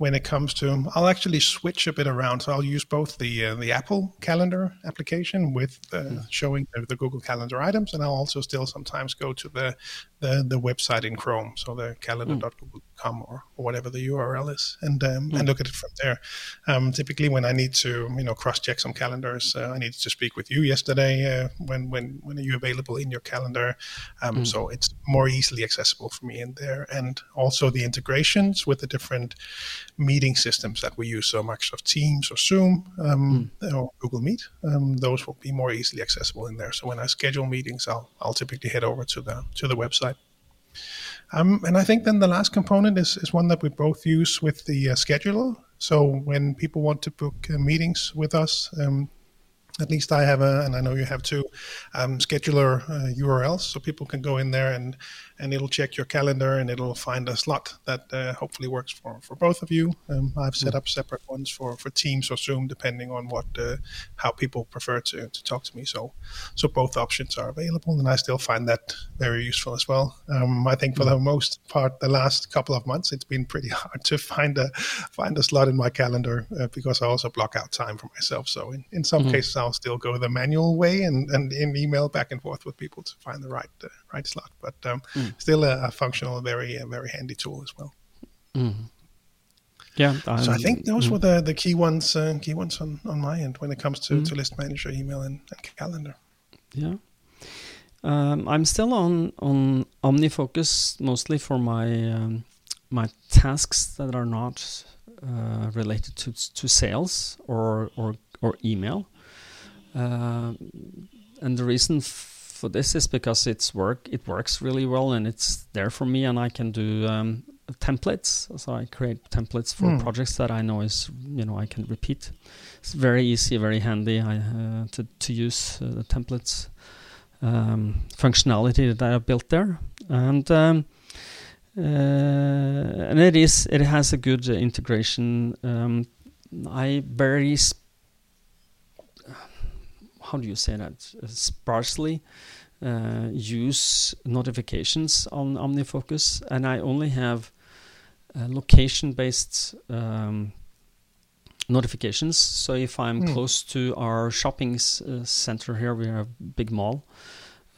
B: When it comes to, I'll actually switch a bit around. So I'll use both the uh, the Apple Calendar application with uh, showing the, the Google Calendar items, and I'll also still sometimes go to the the, the website in Chrome, so the calendar.google.com or, or whatever the URL is, and um, and look at it from there. Um, typically, when I need to you know cross check some calendars, uh, I needed to speak with you yesterday. Uh, when when when are you available in your calendar? Um, So it's more easily accessible for me in there, and also the integrations with the different meeting systems that we use, so Microsoft Teams or Zoom um, or Google Meet. Um, those will be more easily accessible in there. So when I schedule meetings, I'll I'll typically head over to the to the website. Um, and I think then the last component is, is one that we both use with the uh, scheduler. So when people want to book uh, meetings with us, um, at least I have a, and I know you have too, um, scheduler uh, URLs, so people can go in there and and it'll check your calendar and it'll find a slot that uh, hopefully works for, for both of you. Um, I've set up separate ones for, for Teams or Zoom depending on what uh, how people prefer to, to talk to me. So so both options are available, and I still find that very useful as well. Um, I think for the most part, the last couple of months, it's been pretty [LAUGHS] hard to find a find a slot in my calendar uh, because I also block out time for myself. So in, in some cases, I'll still go the manual way and, and in email back and forth with people to find the right uh, right slot. But um, still a, a functional, very a very handy tool as well.
A: Yeah.
B: So I think those were the, the key ones uh, key ones on, on my end when it comes to, to list manager, email, and, and calendar.
A: Yeah. Um, I'm still on on OmniFocus mostly for my um, my tasks that are not uh, related to to sales or or or email. Um and the reason f- for this is because it's work. It works really well, and it's there for me, and I can do um, templates. So I create templates for
B: Mm.
A: projects that I know is you know I can repeat. It's very easy, very handy I, uh, to to use uh, the templates um, functionality that I built there, and um, uh, and it is it has a good uh, integration. Um, I very sp- how do you say that sparsely uh, use notifications on OmniFocus, and I only have uh, location-based um, notifications. So if I'm
B: Hmm.
A: close to our shopping uh, center here, we have a big mall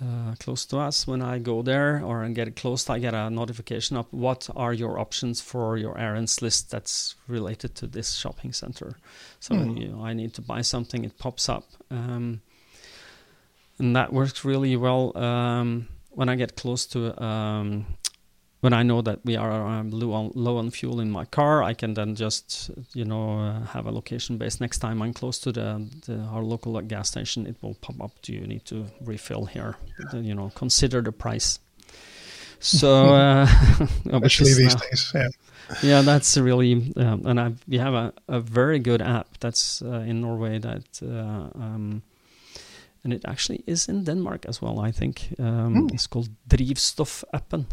A: uh, close to us. When I go there or I get close, I get a notification of what are your options for your errands list that's related to this shopping center. So when
B: Hmm.
A: you, I need to buy something, it pops up. Um, and that works really well um, when I get close to um, when I know that we are um, low, on, low on fuel in my car. I can then just you know uh, have a location base. Next time I'm close to the, the our local gas station, it will pop up. Do you need to refill here? You know, consider the price. So, uh, [LAUGHS]
B: Especially
A: is
B: these
A: now-
B: days. Yeah.
A: yeah, that's really, um, and I, we have a, a very good app that's uh, in Norway that, uh, um, and it actually is in Denmark as well. I think um,
B: Hmm.
A: it's called Drivstoff-appen. And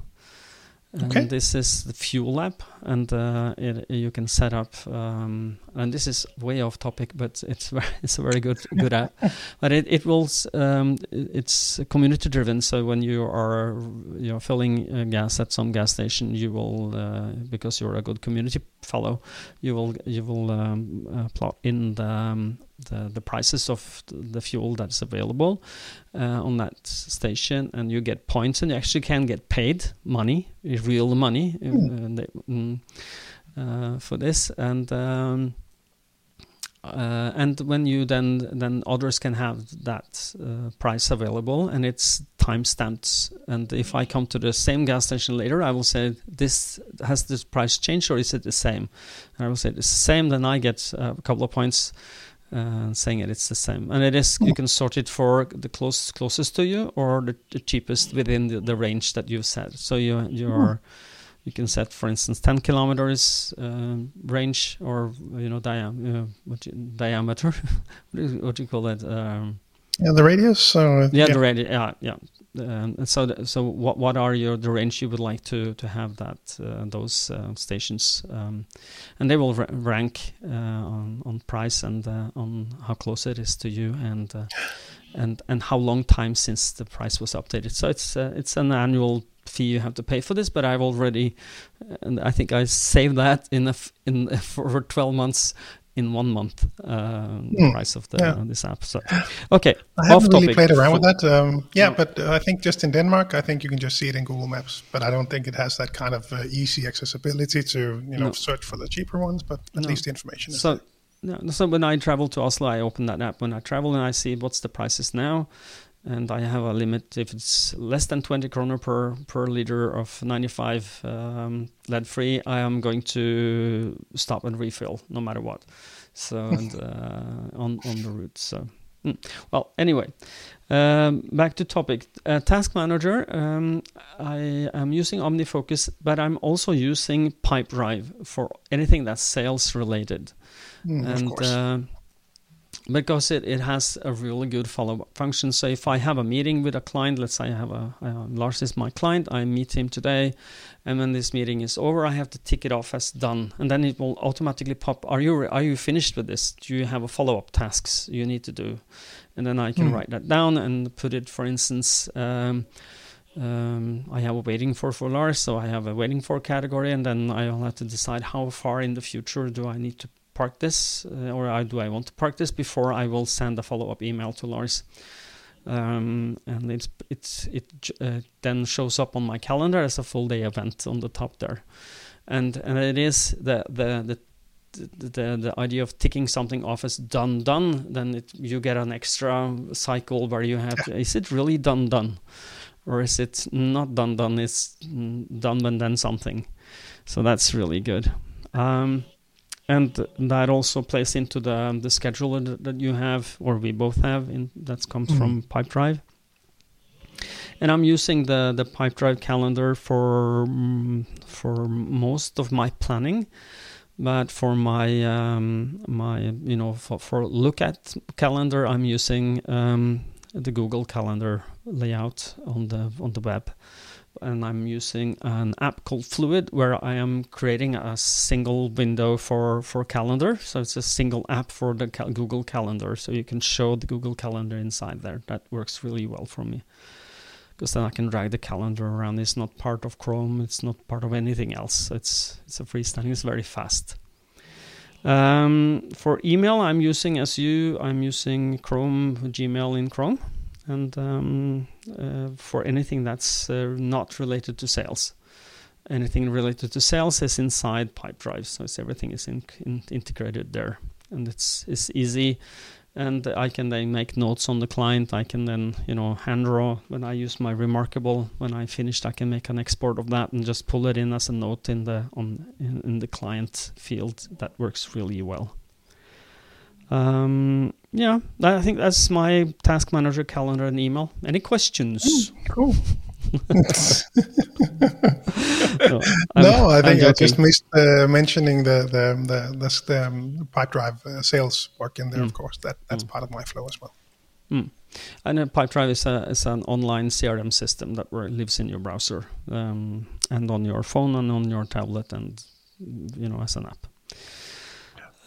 B: Okay.
A: this is the fuel app, and uh, it, you can set up. Um, and this is way off topic, but it's [LAUGHS] very, it's a very good good app. But it it will um, it's community driven. So when you are you know filling uh, gas at some gas station, you will uh, because you're a good community fellow, you will you will um, uh, plot in the, um, the the prices of the fuel that's available uh, on that station, and you get points, and you actually can get paid money, real money, uh,
B: Hmm.
A: they- mm, uh, for this, and. Um, uh, and when you then then others can have that uh, price available and it's time stamped and if i come to the same gas station later i will say this has this price changed or is it the same and i will say it's the same then i get uh, a couple of points uh, saying it it's the same. And it is you can sort it for the close closest to you or the, the cheapest within the, the range that you've set. So you you're you can set for instance 10 kilometers um, range or you know diam- uh, what you- diameter [LAUGHS] what, do you, what do you call that? Um,
B: Yeah, the radius. So
A: yeah, the radi- yeah yeah so th- so what what are your the range you would like to to have that uh, those uh, stations? Um, and they will ra- rank uh, on on price and uh, on how close it is to you and uh, and and how long time since the price was updated. So it's uh, it's an annual fee you have to pay for this but I've already and I think I saved that in a f- in [LAUGHS] for 12 months in one month um, the
B: Hmm.
A: price of the
B: Yeah.
A: this app so okay
B: I haven't really played around with that. Um, yeah,
A: No.
B: but uh, I think just in Denmark, I think you can just see it in Google Maps. But I don't think it has that kind of uh, easy accessibility to you know
A: No.
B: search for the cheaper ones. But at
A: No.
B: least the information is
A: So,
B: there.
A: no, so when I travel to Oslo, I open that app. When I travel and I see what's the prices now, and I have a limit. If it's less than 20 kroner per per liter of 95 um, lead free, I am going to stop and refill no matter what. So [LAUGHS] and uh, on on the route. So mm. well, anyway. Um, back to topic. Uh, Task Manager. Um, I am using OmniFocus, but I'm also using PipeDrive for anything that's sales related
B: Mm, of
A: and
B: course.
A: uh, because it, it has a really good follow-up function. So if i have a meeting with a client let's say i have a uh, lars is my client i meet him today and when this meeting is over i have to tick it off as done. And then it will automatically pop are you are you finished with this? Do you have a follow-up tasks you need to do? And then i can
B: Hmm.
A: write that down and put it for instance um, um, I have a waiting for for Lars, so I have a waiting for category, and then I'll have to decide how far in the future do I need to park this, uh, or I, do I want to park this before I will send a follow up email to Lars. Um, and it's it's it uh, then shows up on my calendar as a full day event on the top there, and and it is the the the the, the, the idea of ticking something off as done done. Then it, you get an extra cycle where you have to, is it really done done? Or is it not done done? It's done and then something. So that's really good. Um, and that also plays into the the scheduler that, that you have or we both have in that comes
B: Mhm.
A: from pipedrive and I'm using the the Pipedrive calendar for mm, for most of my planning. But for my um, my you know for, for look at calendar, I'm using um, the Google Calendar layout on the on the web, and I'm using an app called Fluid where I am creating a single window for for calendar. So it's a single app for the Google Calendar, so you can show the Google Calendar inside there. That works really well for me because then I can drag the calendar around. It's not part of Chrome. It's not part of anything else. It's it's a freestanding. It's very fast. Um, for email, I'm using as you. I'm using Chrome Gmail in Chrome, and um, for anything that's uh, not related to sales, anything related to sales is inside Pipe Pipedrive. So everything is in, in, integrated there, and it's it's easy and I can then make notes on the client. I can then, you know, hand draw when I use my Remarkable. When I finished, I can make an export of that and just pull it in as a note in the on in, in the client field. That works really well. Um, yeah, I think that's my task manager calendar and email. Any questions?
B: Mm, cool. [LAUGHS] no, no, I think I just missed uh, mentioning the the the, the, the um, Pipedrive uh, sales work in there. Mm. Of course, that that's mm. part of my flow as well.
A: Mm. And uh, Pipedrive is a is an online CRM system that lives in your browser um, and on your phone and on your tablet and you know as an app.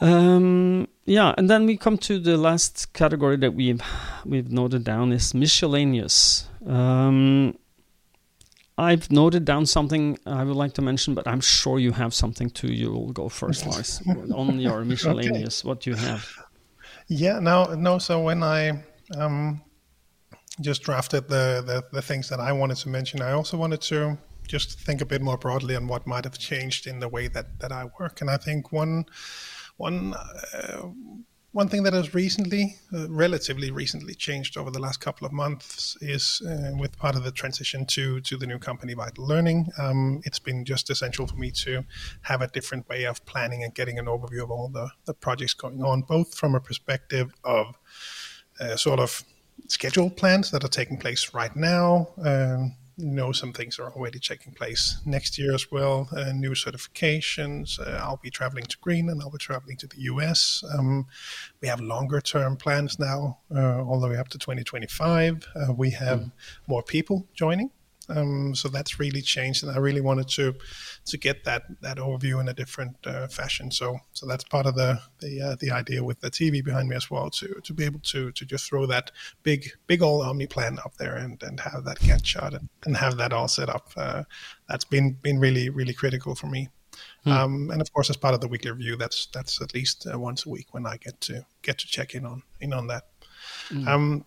A: Um, yeah, and then we come to the last category that we've we've noted down is miscellaneous. Um, I've noted down something I would like to mention, but I'm sure you have something too. You will go first, [LAUGHS] Lars, on your miscellaneous. okay. What you have?
B: Yeah, no, no. So when I um, just drafted the, the the things that I wanted to mention, I also wanted to just think a bit more broadly on what might have changed in the way that that I work. And I think one one uh, one thing that has recently, uh, relatively recently, changed over the last couple of months is uh, with part of the transition to to the new company Vital Learning. Um, it's been just essential for me to have a different way of planning and getting an overview of all the, the projects going on, both from a perspective of uh, sort of scheduled plans that are taking place right now. Um, know some things are already taking place next year as well. Uh, new certifications. Uh, I'll be traveling to Greenland. I'll be traveling to the US. Um, we have longer term plans now, uh, all the way up to 2025. Uh, we have mm. more people joining. Um, so that's really changed, and I really wanted to to get that that overview in a different uh, fashion. So so that's part of the the uh, the idea with the TV behind me as well to to be able to to just throw that big big old OmniPlan up there and and have that Gantt chart and, and have that all set up. Uh, that's been been really really critical for me. Hmm. Um, and of course, as part of the weekly review, that's that's at least uh, once a week when I get to get to check in on in on that. Mm. Um,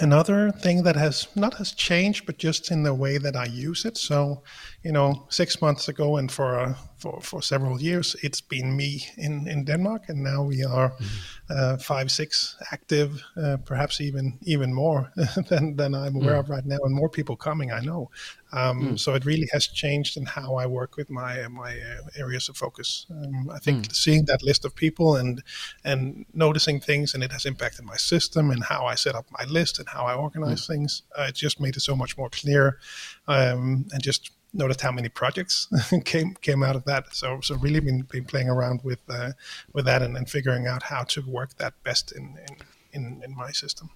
B: another thing that has not has changed but just in the way that i use it. So you know six months ago and for uh, for for several years it's been me in in denmark and now we are mm-hmm. uh, five six active uh, perhaps even even more [LAUGHS] than than i'm aware mm. of right now and more people coming i know um, mm. So it really has changed in how I work with my my uh, areas of focus. Um, I think mm. seeing that list of people and and noticing things, and it has impacted my system and how I set up my list and how I organize mm. things. Uh, it just made it so much more clear, um, and just noticed how many projects [LAUGHS] came came out of that. So so really been been playing around with uh, with that and, and figuring out how to work that best in in, in, in my system.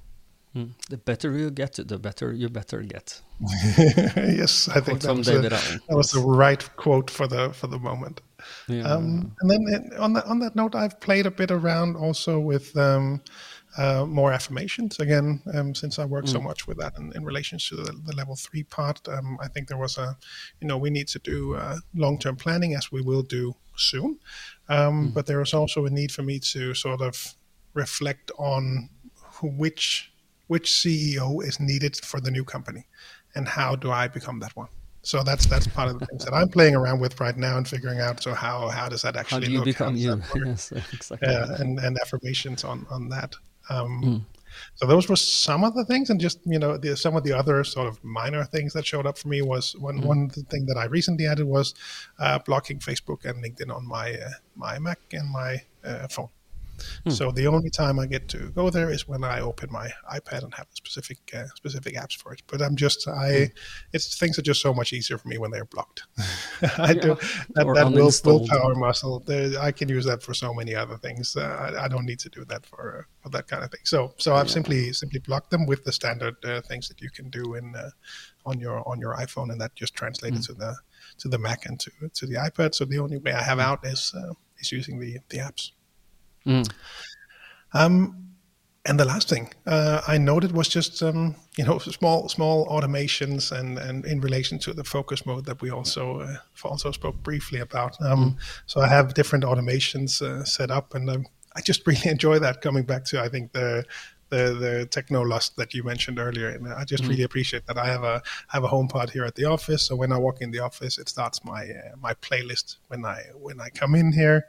A: Mm. The better you get, the better you better get. [LAUGHS]
B: yes, I think that was, a, that was, the right quote for the for the moment. Yeah. Um, and then on that on that note, I've played a bit around also with um, uh, more affirmations again, um, since I work mm. so much with that in, in relation to the, the level three part. Um, I think there was a, you know, we need to do uh, long term planning as we will do soon, um, mm. but there is also a need for me to sort of reflect on which which CEO is needed for the new company, and how do I become that one? So that's that's part of the things that I'm playing around with right now and figuring out. So how how does that actually
A: how do you
B: look?
A: become you? [LAUGHS] yes,
B: exactly. Uh, and and affirmations on on that. Um, mm. So those were some of the things, and just you know, the, some of the other sort of minor things that showed up for me was one mm. one thing that I recently added was uh, blocking Facebook and LinkedIn on my uh, my Mac and my uh, phone. Hmm. So the only time I get to go there is when I open my iPad and have specific uh, specific apps for it. But I'm just I, hmm. it's things are just so much easier for me when they're blocked. [LAUGHS] I yeah. do that, that will willpower muscle. I can use that for so many other things. Uh, I, I, don't need to do that for, uh, for that kind of thing. So so I've yeah. simply simply blocked them with the standard uh, things that you can do in uh, on your on your iPhone, and that just translated mm. to the to the Mac and to to the iPad. So the only way I have hmm. out is uh, is using the the apps. Mm. Um, and the last thing uh, I noted was just um, you know small small automations and and in relation to the focus mode that we also uh, also spoke briefly about. Um, mm. So I have different automations uh, set up, and um, I just [LAUGHS] really enjoy that. Coming back to I think the the the technolust that you mentioned earlier, and I just mm-hmm. really appreciate that. I have a have a HomePod here at the office, so when I walk in the office, it starts my uh, my playlist when I when I come in here.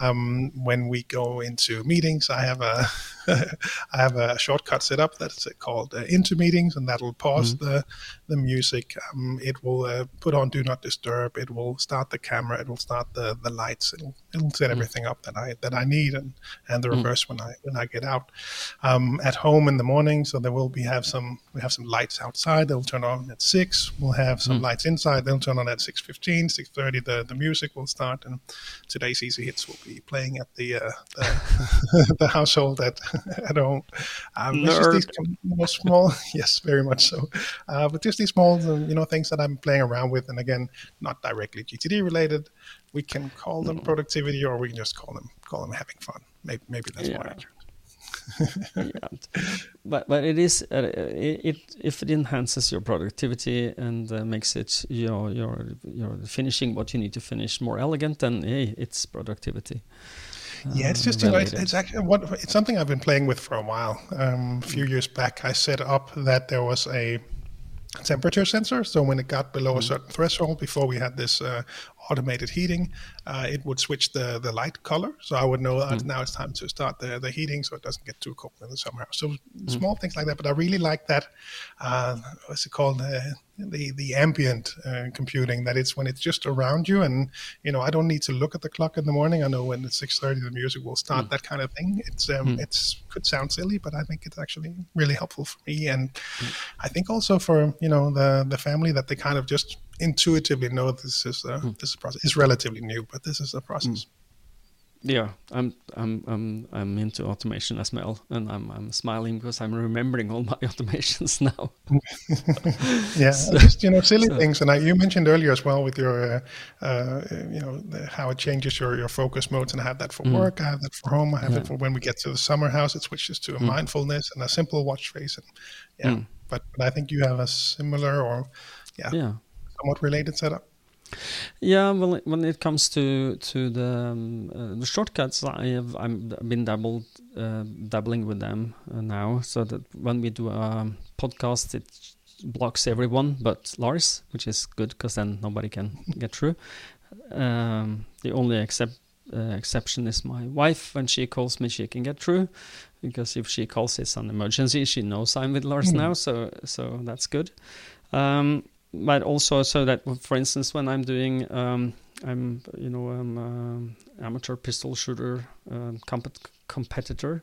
B: Um, when we go into meetings, I have a [LAUGHS] I have a shortcut set up that's called uh, into meetings, and that'll pause mm-hmm. the the music. Um, it will uh, put on do not disturb. It will start the camera. It will start the the lights. It'll it'll set mm-hmm. everything up that I that I need, and and the mm-hmm. reverse mm-hmm. when I when I get out. Um, at home in the morning, so there will be have some we have some lights outside. They'll turn on at six. We'll have some mm. lights inside. They'll turn on at 6.15, 6.30. The the music will start, and today's easy hits will be playing at the uh, the, [LAUGHS] the, household at [LAUGHS] at home. Um, just these you know, small, [LAUGHS] yes, very much so. Uh, but just these small, you know, things that I'm playing around with, and again, not directly GTD related. We can call them productivity, or we can just call them call them having fun. Maybe, maybe that's yeah. more accurate
A: yeah. But but it is uh, it, it, if it enhances your productivity and uh, makes it you know you're you're finishing what you need to finish more elegant, then hey, it's productivity.
B: Yeah, it's just you know, it's, it's, actually what it's something I've been playing with for a while. Um, a few years back, I set up that there was a temperature sensor. So when it got below a mm. certain threshold, before we had this uh, automated heating, uh, it would switch the, the light color. So I would know mm. now it's time to start the, the heating so it doesn't get too cold in the summer. So mm. small things like that. But I really like that, uh, what's it called? Uh, the the ambient uh, computing that it's when it's just around you and you know I don't need to look at the clock in the morning I know when it's 6:30 the music will start mm. that kind of thing it's um, mm. it's could sound silly but I think it's actually really helpful for me and mm. I think also for you know the the family that they kind of just intuitively know this is a, mm. this is a process. It's relatively new, but this is a process. Mm.
A: Yeah, I'm I'm I'm I'm into automation as well, and I'm I'm smiling because I'm remembering all my [LAUGHS] automations now. [LAUGHS]
B: yeah, so, just you know silly so. things, and I, you mentioned earlier as well with your uh, uh, you know the, how it changes your your focus modes, and I have that for mm. work, I have that for home, I have yeah. it for when we get to the summer house. It switches to a mm. mindfulness and a simple watch face, and yeah. Mm. But, but I think you have a similar or yeah, yeah somewhat related setup.
A: Yeah, well, when it comes to to the um, uh, the shortcuts, I have I've been dabbled uh, dabbling with them uh, now, so that when we do a podcast, it blocks everyone but Lars, which is good because then nobody can get through. Um, the only except uh, exception is my wife. When she calls me, she can get through because if she calls, it's an emergency. She knows I'm with Lars mm. now, so so that's good. Um, but also so that, for instance, when I'm doing, um, I'm you know, I'm um, amateur pistol shooter um, comp- competitor,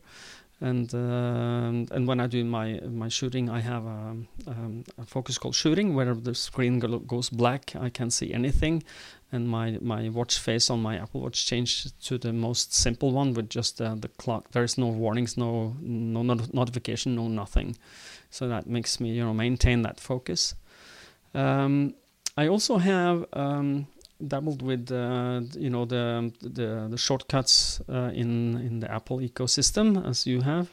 A: and uh, and when I do my my shooting, I have a, um, a focus called shooting, where the screen go- goes black, I can't see anything, and my my watch face on my Apple Watch changed to the most simple one with just uh, the clock. There is no warnings, no no not- notification, no nothing. So that makes me you know maintain that focus. Um, I also have um, dabbled with uh, you know the the, the shortcuts uh, in in the Apple ecosystem as you have,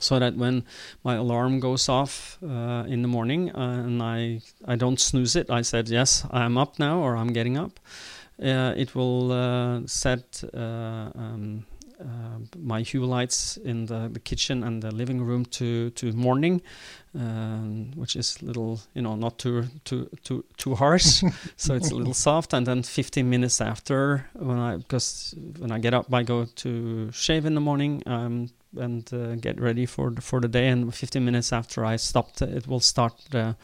A: so that when my alarm goes off uh, in the morning uh, and I I don't snooze it, I said yes I'm up now or I'm getting up. Uh, it will uh, set um, uh, my hue lights in the, the kitchen and the living room to to morning, um, which is little you know not too too too too harsh, [LAUGHS] so it's a little soft. And then 15 minutes after, when I because when I get up, I go to shave in the morning. Um, and uh, get ready for the, for the day. And 15 minutes after I stopped, it will start the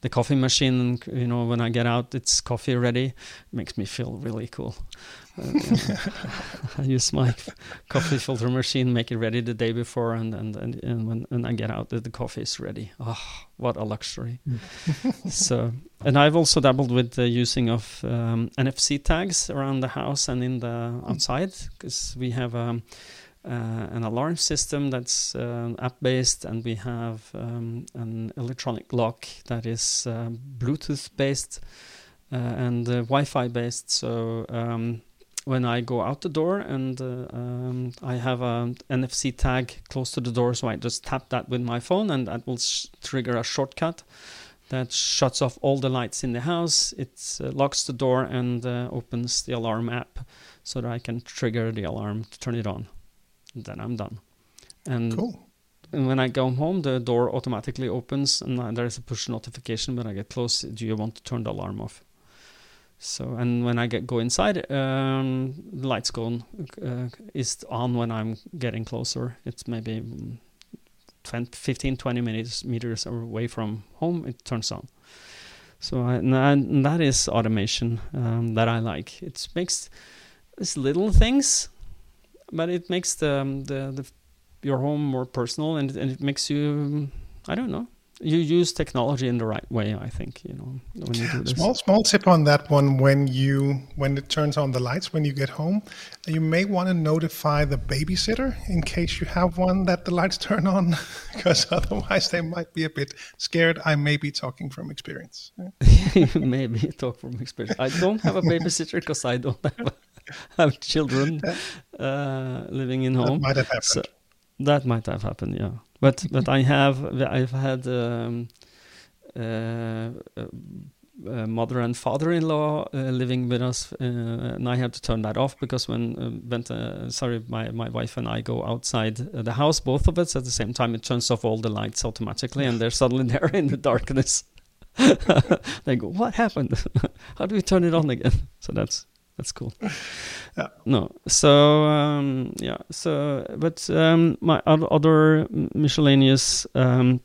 A: the coffee machine. You know, when I get out, it's coffee ready. It makes me feel really cool. Uh, [LAUGHS] I use my coffee filter machine, make it ready the day before, and and and, and when, when I get out, the, the coffee is ready. Oh, what a luxury! [LAUGHS] so, and I've also dabbled with the using of um, NFC tags around the house and in the outside because we have. Um, an alarm system that's uh, app based, and we have um, an electronic lock that is uh, Bluetooth based and Wi Fi based. So um, when I go out the door and uh, um, I have an NFC tag close to the door, so I just tap that with my phone and that will sh- trigger a shortcut that shuts off all the lights in the house. It uh, locks the door and uh, opens the alarm app so that I can trigger the alarm to turn it on. Then I'm done. And,
B: cool.
A: and when I go home, the door automatically opens and there is a push notification when I get close. Do you want to turn the alarm off? So and when I get go inside, um, the lights go on, uh, is on when I'm getting closer. It's maybe 20, 15, 20 minutes meters away from home. It turns on. So I, and that is automation um, that I like. It makes these little things, but it makes the, um, the, the your home more personal and, and it makes you I don't know. You use technology in the right way i think you know when you do this.
B: Small small tip on that one when you when it turns on the lights when you get home you may want to notify the babysitter in case you have one that the lights [LAUGHS] turn on because [LAUGHS] otherwise they might be a bit scared. I may be talking from experience. [LAUGHS]
A: Maybe talk from experience. I don't have a babysitter because i don't have, have children uh, living in home
B: that might have happened so
A: that might have happened yeah but but I have I've had um, uh, uh, mother and father-in-law uh, living with us, uh, and I had to turn that off because when uh, Bente, sorry, my, my wife and I go outside the house, both of us at the same time, it turns off all the lights automatically, and they're suddenly [LAUGHS] there in the darkness. [LAUGHS] they go, "What happened? [LAUGHS] How do we turn it on again?" So that's that's cool. [LAUGHS]
B: Yeah.
A: No. So um, yeah. So but um, my other miscellaneous um,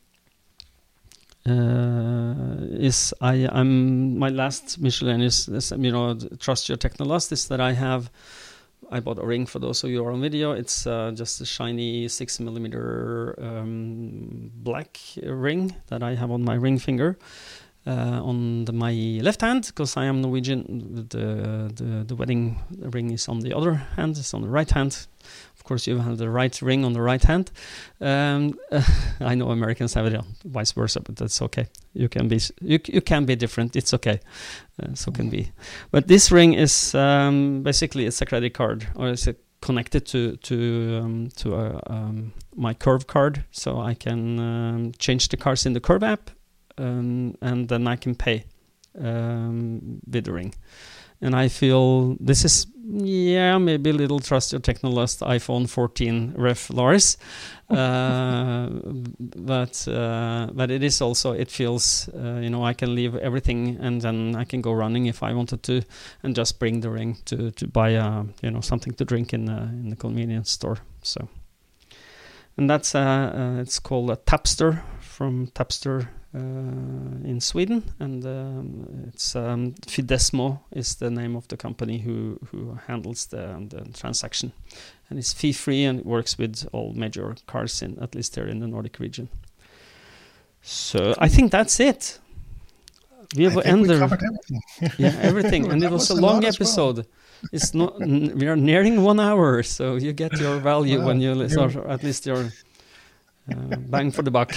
A: uh, is I I'm my last miscellaneous is, you know trust your technolust is that I have. I bought a ring for those of you who are on video. It's uh, just a shiny six millimeter um, black ring that I have on my ring finger, on the, my left hand because I am Norwegian. The, the, the wedding ring is on the other hand. It's on the right hand. Of course, you have the right ring on the right hand. Um, uh, [LAUGHS] I know Americans have it on vice versa, but that's okay. You can be you, you can be different. It's okay. Uh, so can be. But this ring is um, basically it's a credit card or it's connected to to um, to a, um, my Curve card, so I can um, change the cards in the Curve app um, and then I can pay um, with the ring. And I feel this is yeah maybe a little trust your technolust iPhone 14 ref Lars, [LAUGHS] uh, but uh, but it is also it feels uh, you know I can leave everything and then I can go running if I wanted to and just bring the ring to to buy a, you know something to drink in the, in the convenience store. So and that's uh, uh, it's called a Tapster from Tapster uh, in Sweden, and um, it's um, Fidesmo is the name of the company who who handles the, the transaction, and it's fee free and it works with all major cars in at least here in the Nordic region. So I think that's it.
B: We have ended. Everything. [LAUGHS]
A: yeah, everything, [LAUGHS] and it was a long episode. Well. It's not. we are nearing one hour, so you get your value well, when you listen, or at least your uh, bang for the buck.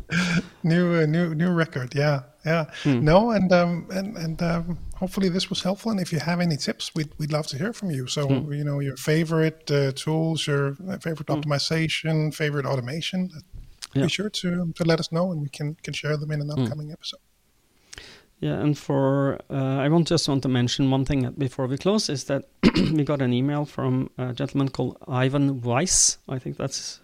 A: [LAUGHS]
B: new, uh, new, new record. Yeah, yeah. Hmm. No, and um, and and um, hopefully this was helpful. And if you have any tips, we'd we'd love to hear from you. So hmm. you know your favorite uh, tools, your favorite hmm. optimization, favorite automation. Yeah. Be sure to to let us know, and we can can share them in an hmm. upcoming episode.
A: Yeah, and for uh, I want just want to mention one thing before we close is that [CLEARS THROAT] we got an email from a gentleman called Ivan Weiss. I think that's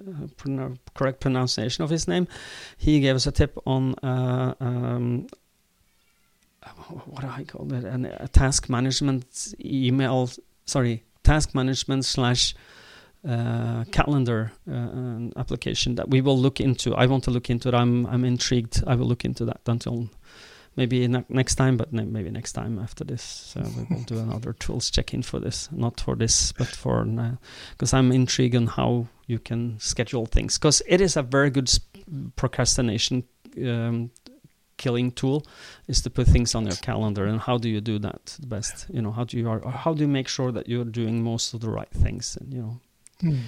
A: a correct pronunciation of his name. He gave us a tip on uh, um, what do I call it? An, a task management email. Sorry, task management slash uh, calendar uh, application that we will look into. I want to look into it. I'm I'm intrigued. I will look into that until maybe ne- next time, but ne- maybe next time after this. So we will do [LAUGHS] another tools check in for this, not for this, but for because I'm intrigued on how you can schedule things because it is a very good sp- procrastination um, killing tool is to put things on your calendar and how do you do that best you know how do you are how do you make sure that you're doing most of the right things and you know mm.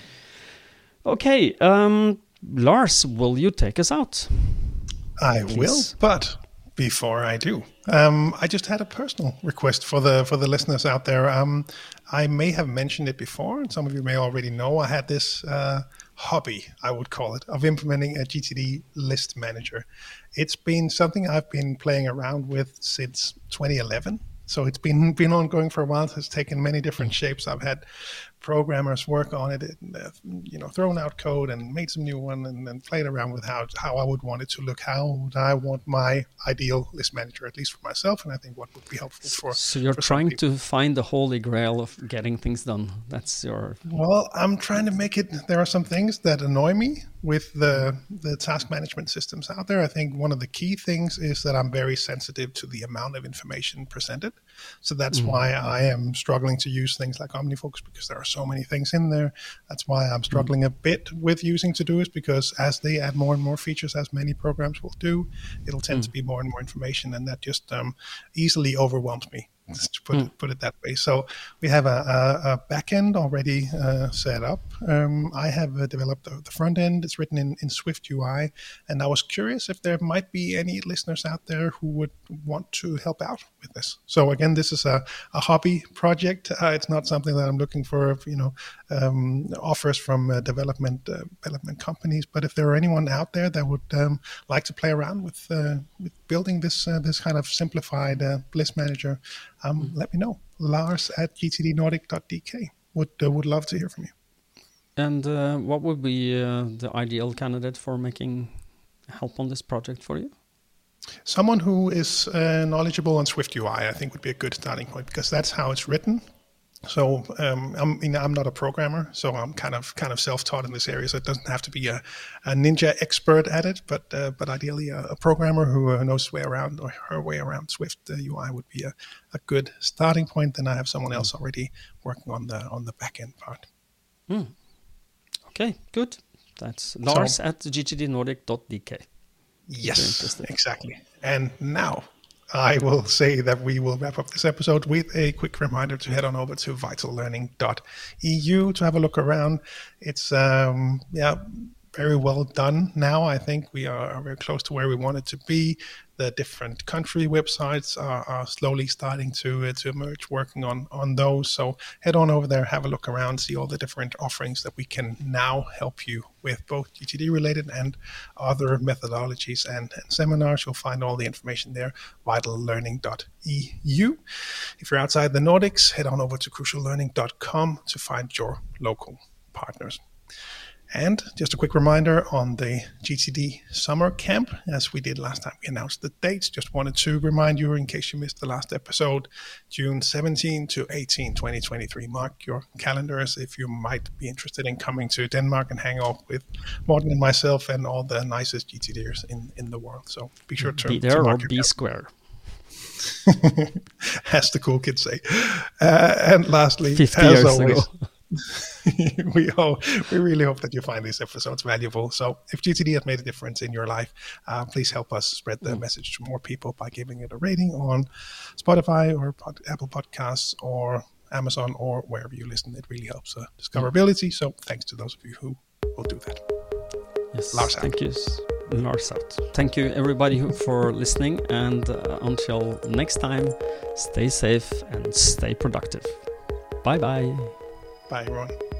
A: okay um, lars will you take us out
B: i Please. will but before I do. Um, I just had a personal request for the for the listeners out there. Um, I may have mentioned it before, and some of you may already know. I had this uh, hobby, I would call it, of implementing a GTD list manager. It's been something I've been playing around with since 2011. So it's been been ongoing for a while. It's taken many different shapes. I've had programmers work on it, and, uh, you know, thrown out code and made some new one, and then played around with how how I would want it to look. How would I want my ideal list manager, at least for myself, and I think what would be helpful for.
A: So you're
B: for
A: trying to find the holy grail of getting things done. That's your.
B: Well, I'm trying to make it. There are some things that annoy me with the the task management systems out there. I think one of the key things is that I'm very sensitive to the amount of information presented. So that's mm-hmm. why I am struggling to use things like OmniFocus because there are so many things in there. That's why I'm struggling mm-hmm. a bit with using Todoist because as they add more and more features, as many programs will do, it'll tend mm-hmm. to be more and more information, and that just um, easily overwhelms me to put, mm. it, put it that way. So we have a, a, a backend already uh, set up. Um, I have uh, developed the, the, front end. It's written in, in Swift UI. And I was curious if there might be any listeners out there who would want to help out with this. So again, this is a, a hobby project. Uh, it's not something that I'm looking for, you know, um, offers from uh, development uh, development companies. But if there are anyone out there that would um, like to play around with, uh, with building this this kind of simplified list manager, um, mm-hmm. let me know. Lars at gtdnordic.dk. Would uh, would love to hear from you.
A: And uh, what would be uh, the ideal candidate for making help on this project for you?
B: Someone who is uh, knowledgeable on Swift UI, I think, would be a good starting point because that's how it's written. So um, I'm, you know, I'm not a programmer, so I'm kind of kind of self-taught in this area. So it doesn't have to be a, a ninja expert at it, but uh, but ideally a, a, programmer who uh, knows way around or her way around Swift uh, UI would be a, a good starting point. Then I have someone else already working on the on the backend part.
A: Mm. Okay, good. That's Lars so, at gtdnordic.dk.
B: Yes, exactly. And now I will say that we will wrap up this episode with a quick reminder to head on over to vitallearning.eu to have a look around. It's um, yeah, very well done now. I think we are very close to where we want it to be the different country websites are, are slowly starting to uh, to emerge, working on on those. So head on over there, have a look around, see all the different offerings that we can now help you with, both GTD related and other methodologies and, and seminars. You'll find all the information there, vitallearning.eu. If you're outside the Nordics, head on over to cruciallearning.com to find your local partners. And just a quick reminder on the GTD summer camp, as we did last time, we announced the dates. Just wanted to remind you, in case you missed the last episode, June 17 to 18, 2023. Mark your calendars if you might be interested in coming to Denmark and hang out with Morten and myself and all the nicest GTDers in, in the world. So be sure to
A: be there
B: to
A: or be square. [LAUGHS]
B: as the cool kids say. Uh, and lastly,
A: 50 years always, ago. [LAUGHS] [LAUGHS]
B: we hope, we really hope that you find these episodes valuable. So, if GTD has made a difference in your life, uh, please help us spread the mm. message to more people by giving it a rating on Spotify or Pod, Apple Podcasts or Amazon or wherever you listen. It really helps uh, discoverability. So, thanks to those of you who will do that.
A: Yes, Lars thank you. Lars out. Thank you, everybody, for listening. And uh, until next time, stay safe and stay productive. Bye bye.
B: Bye, everyone.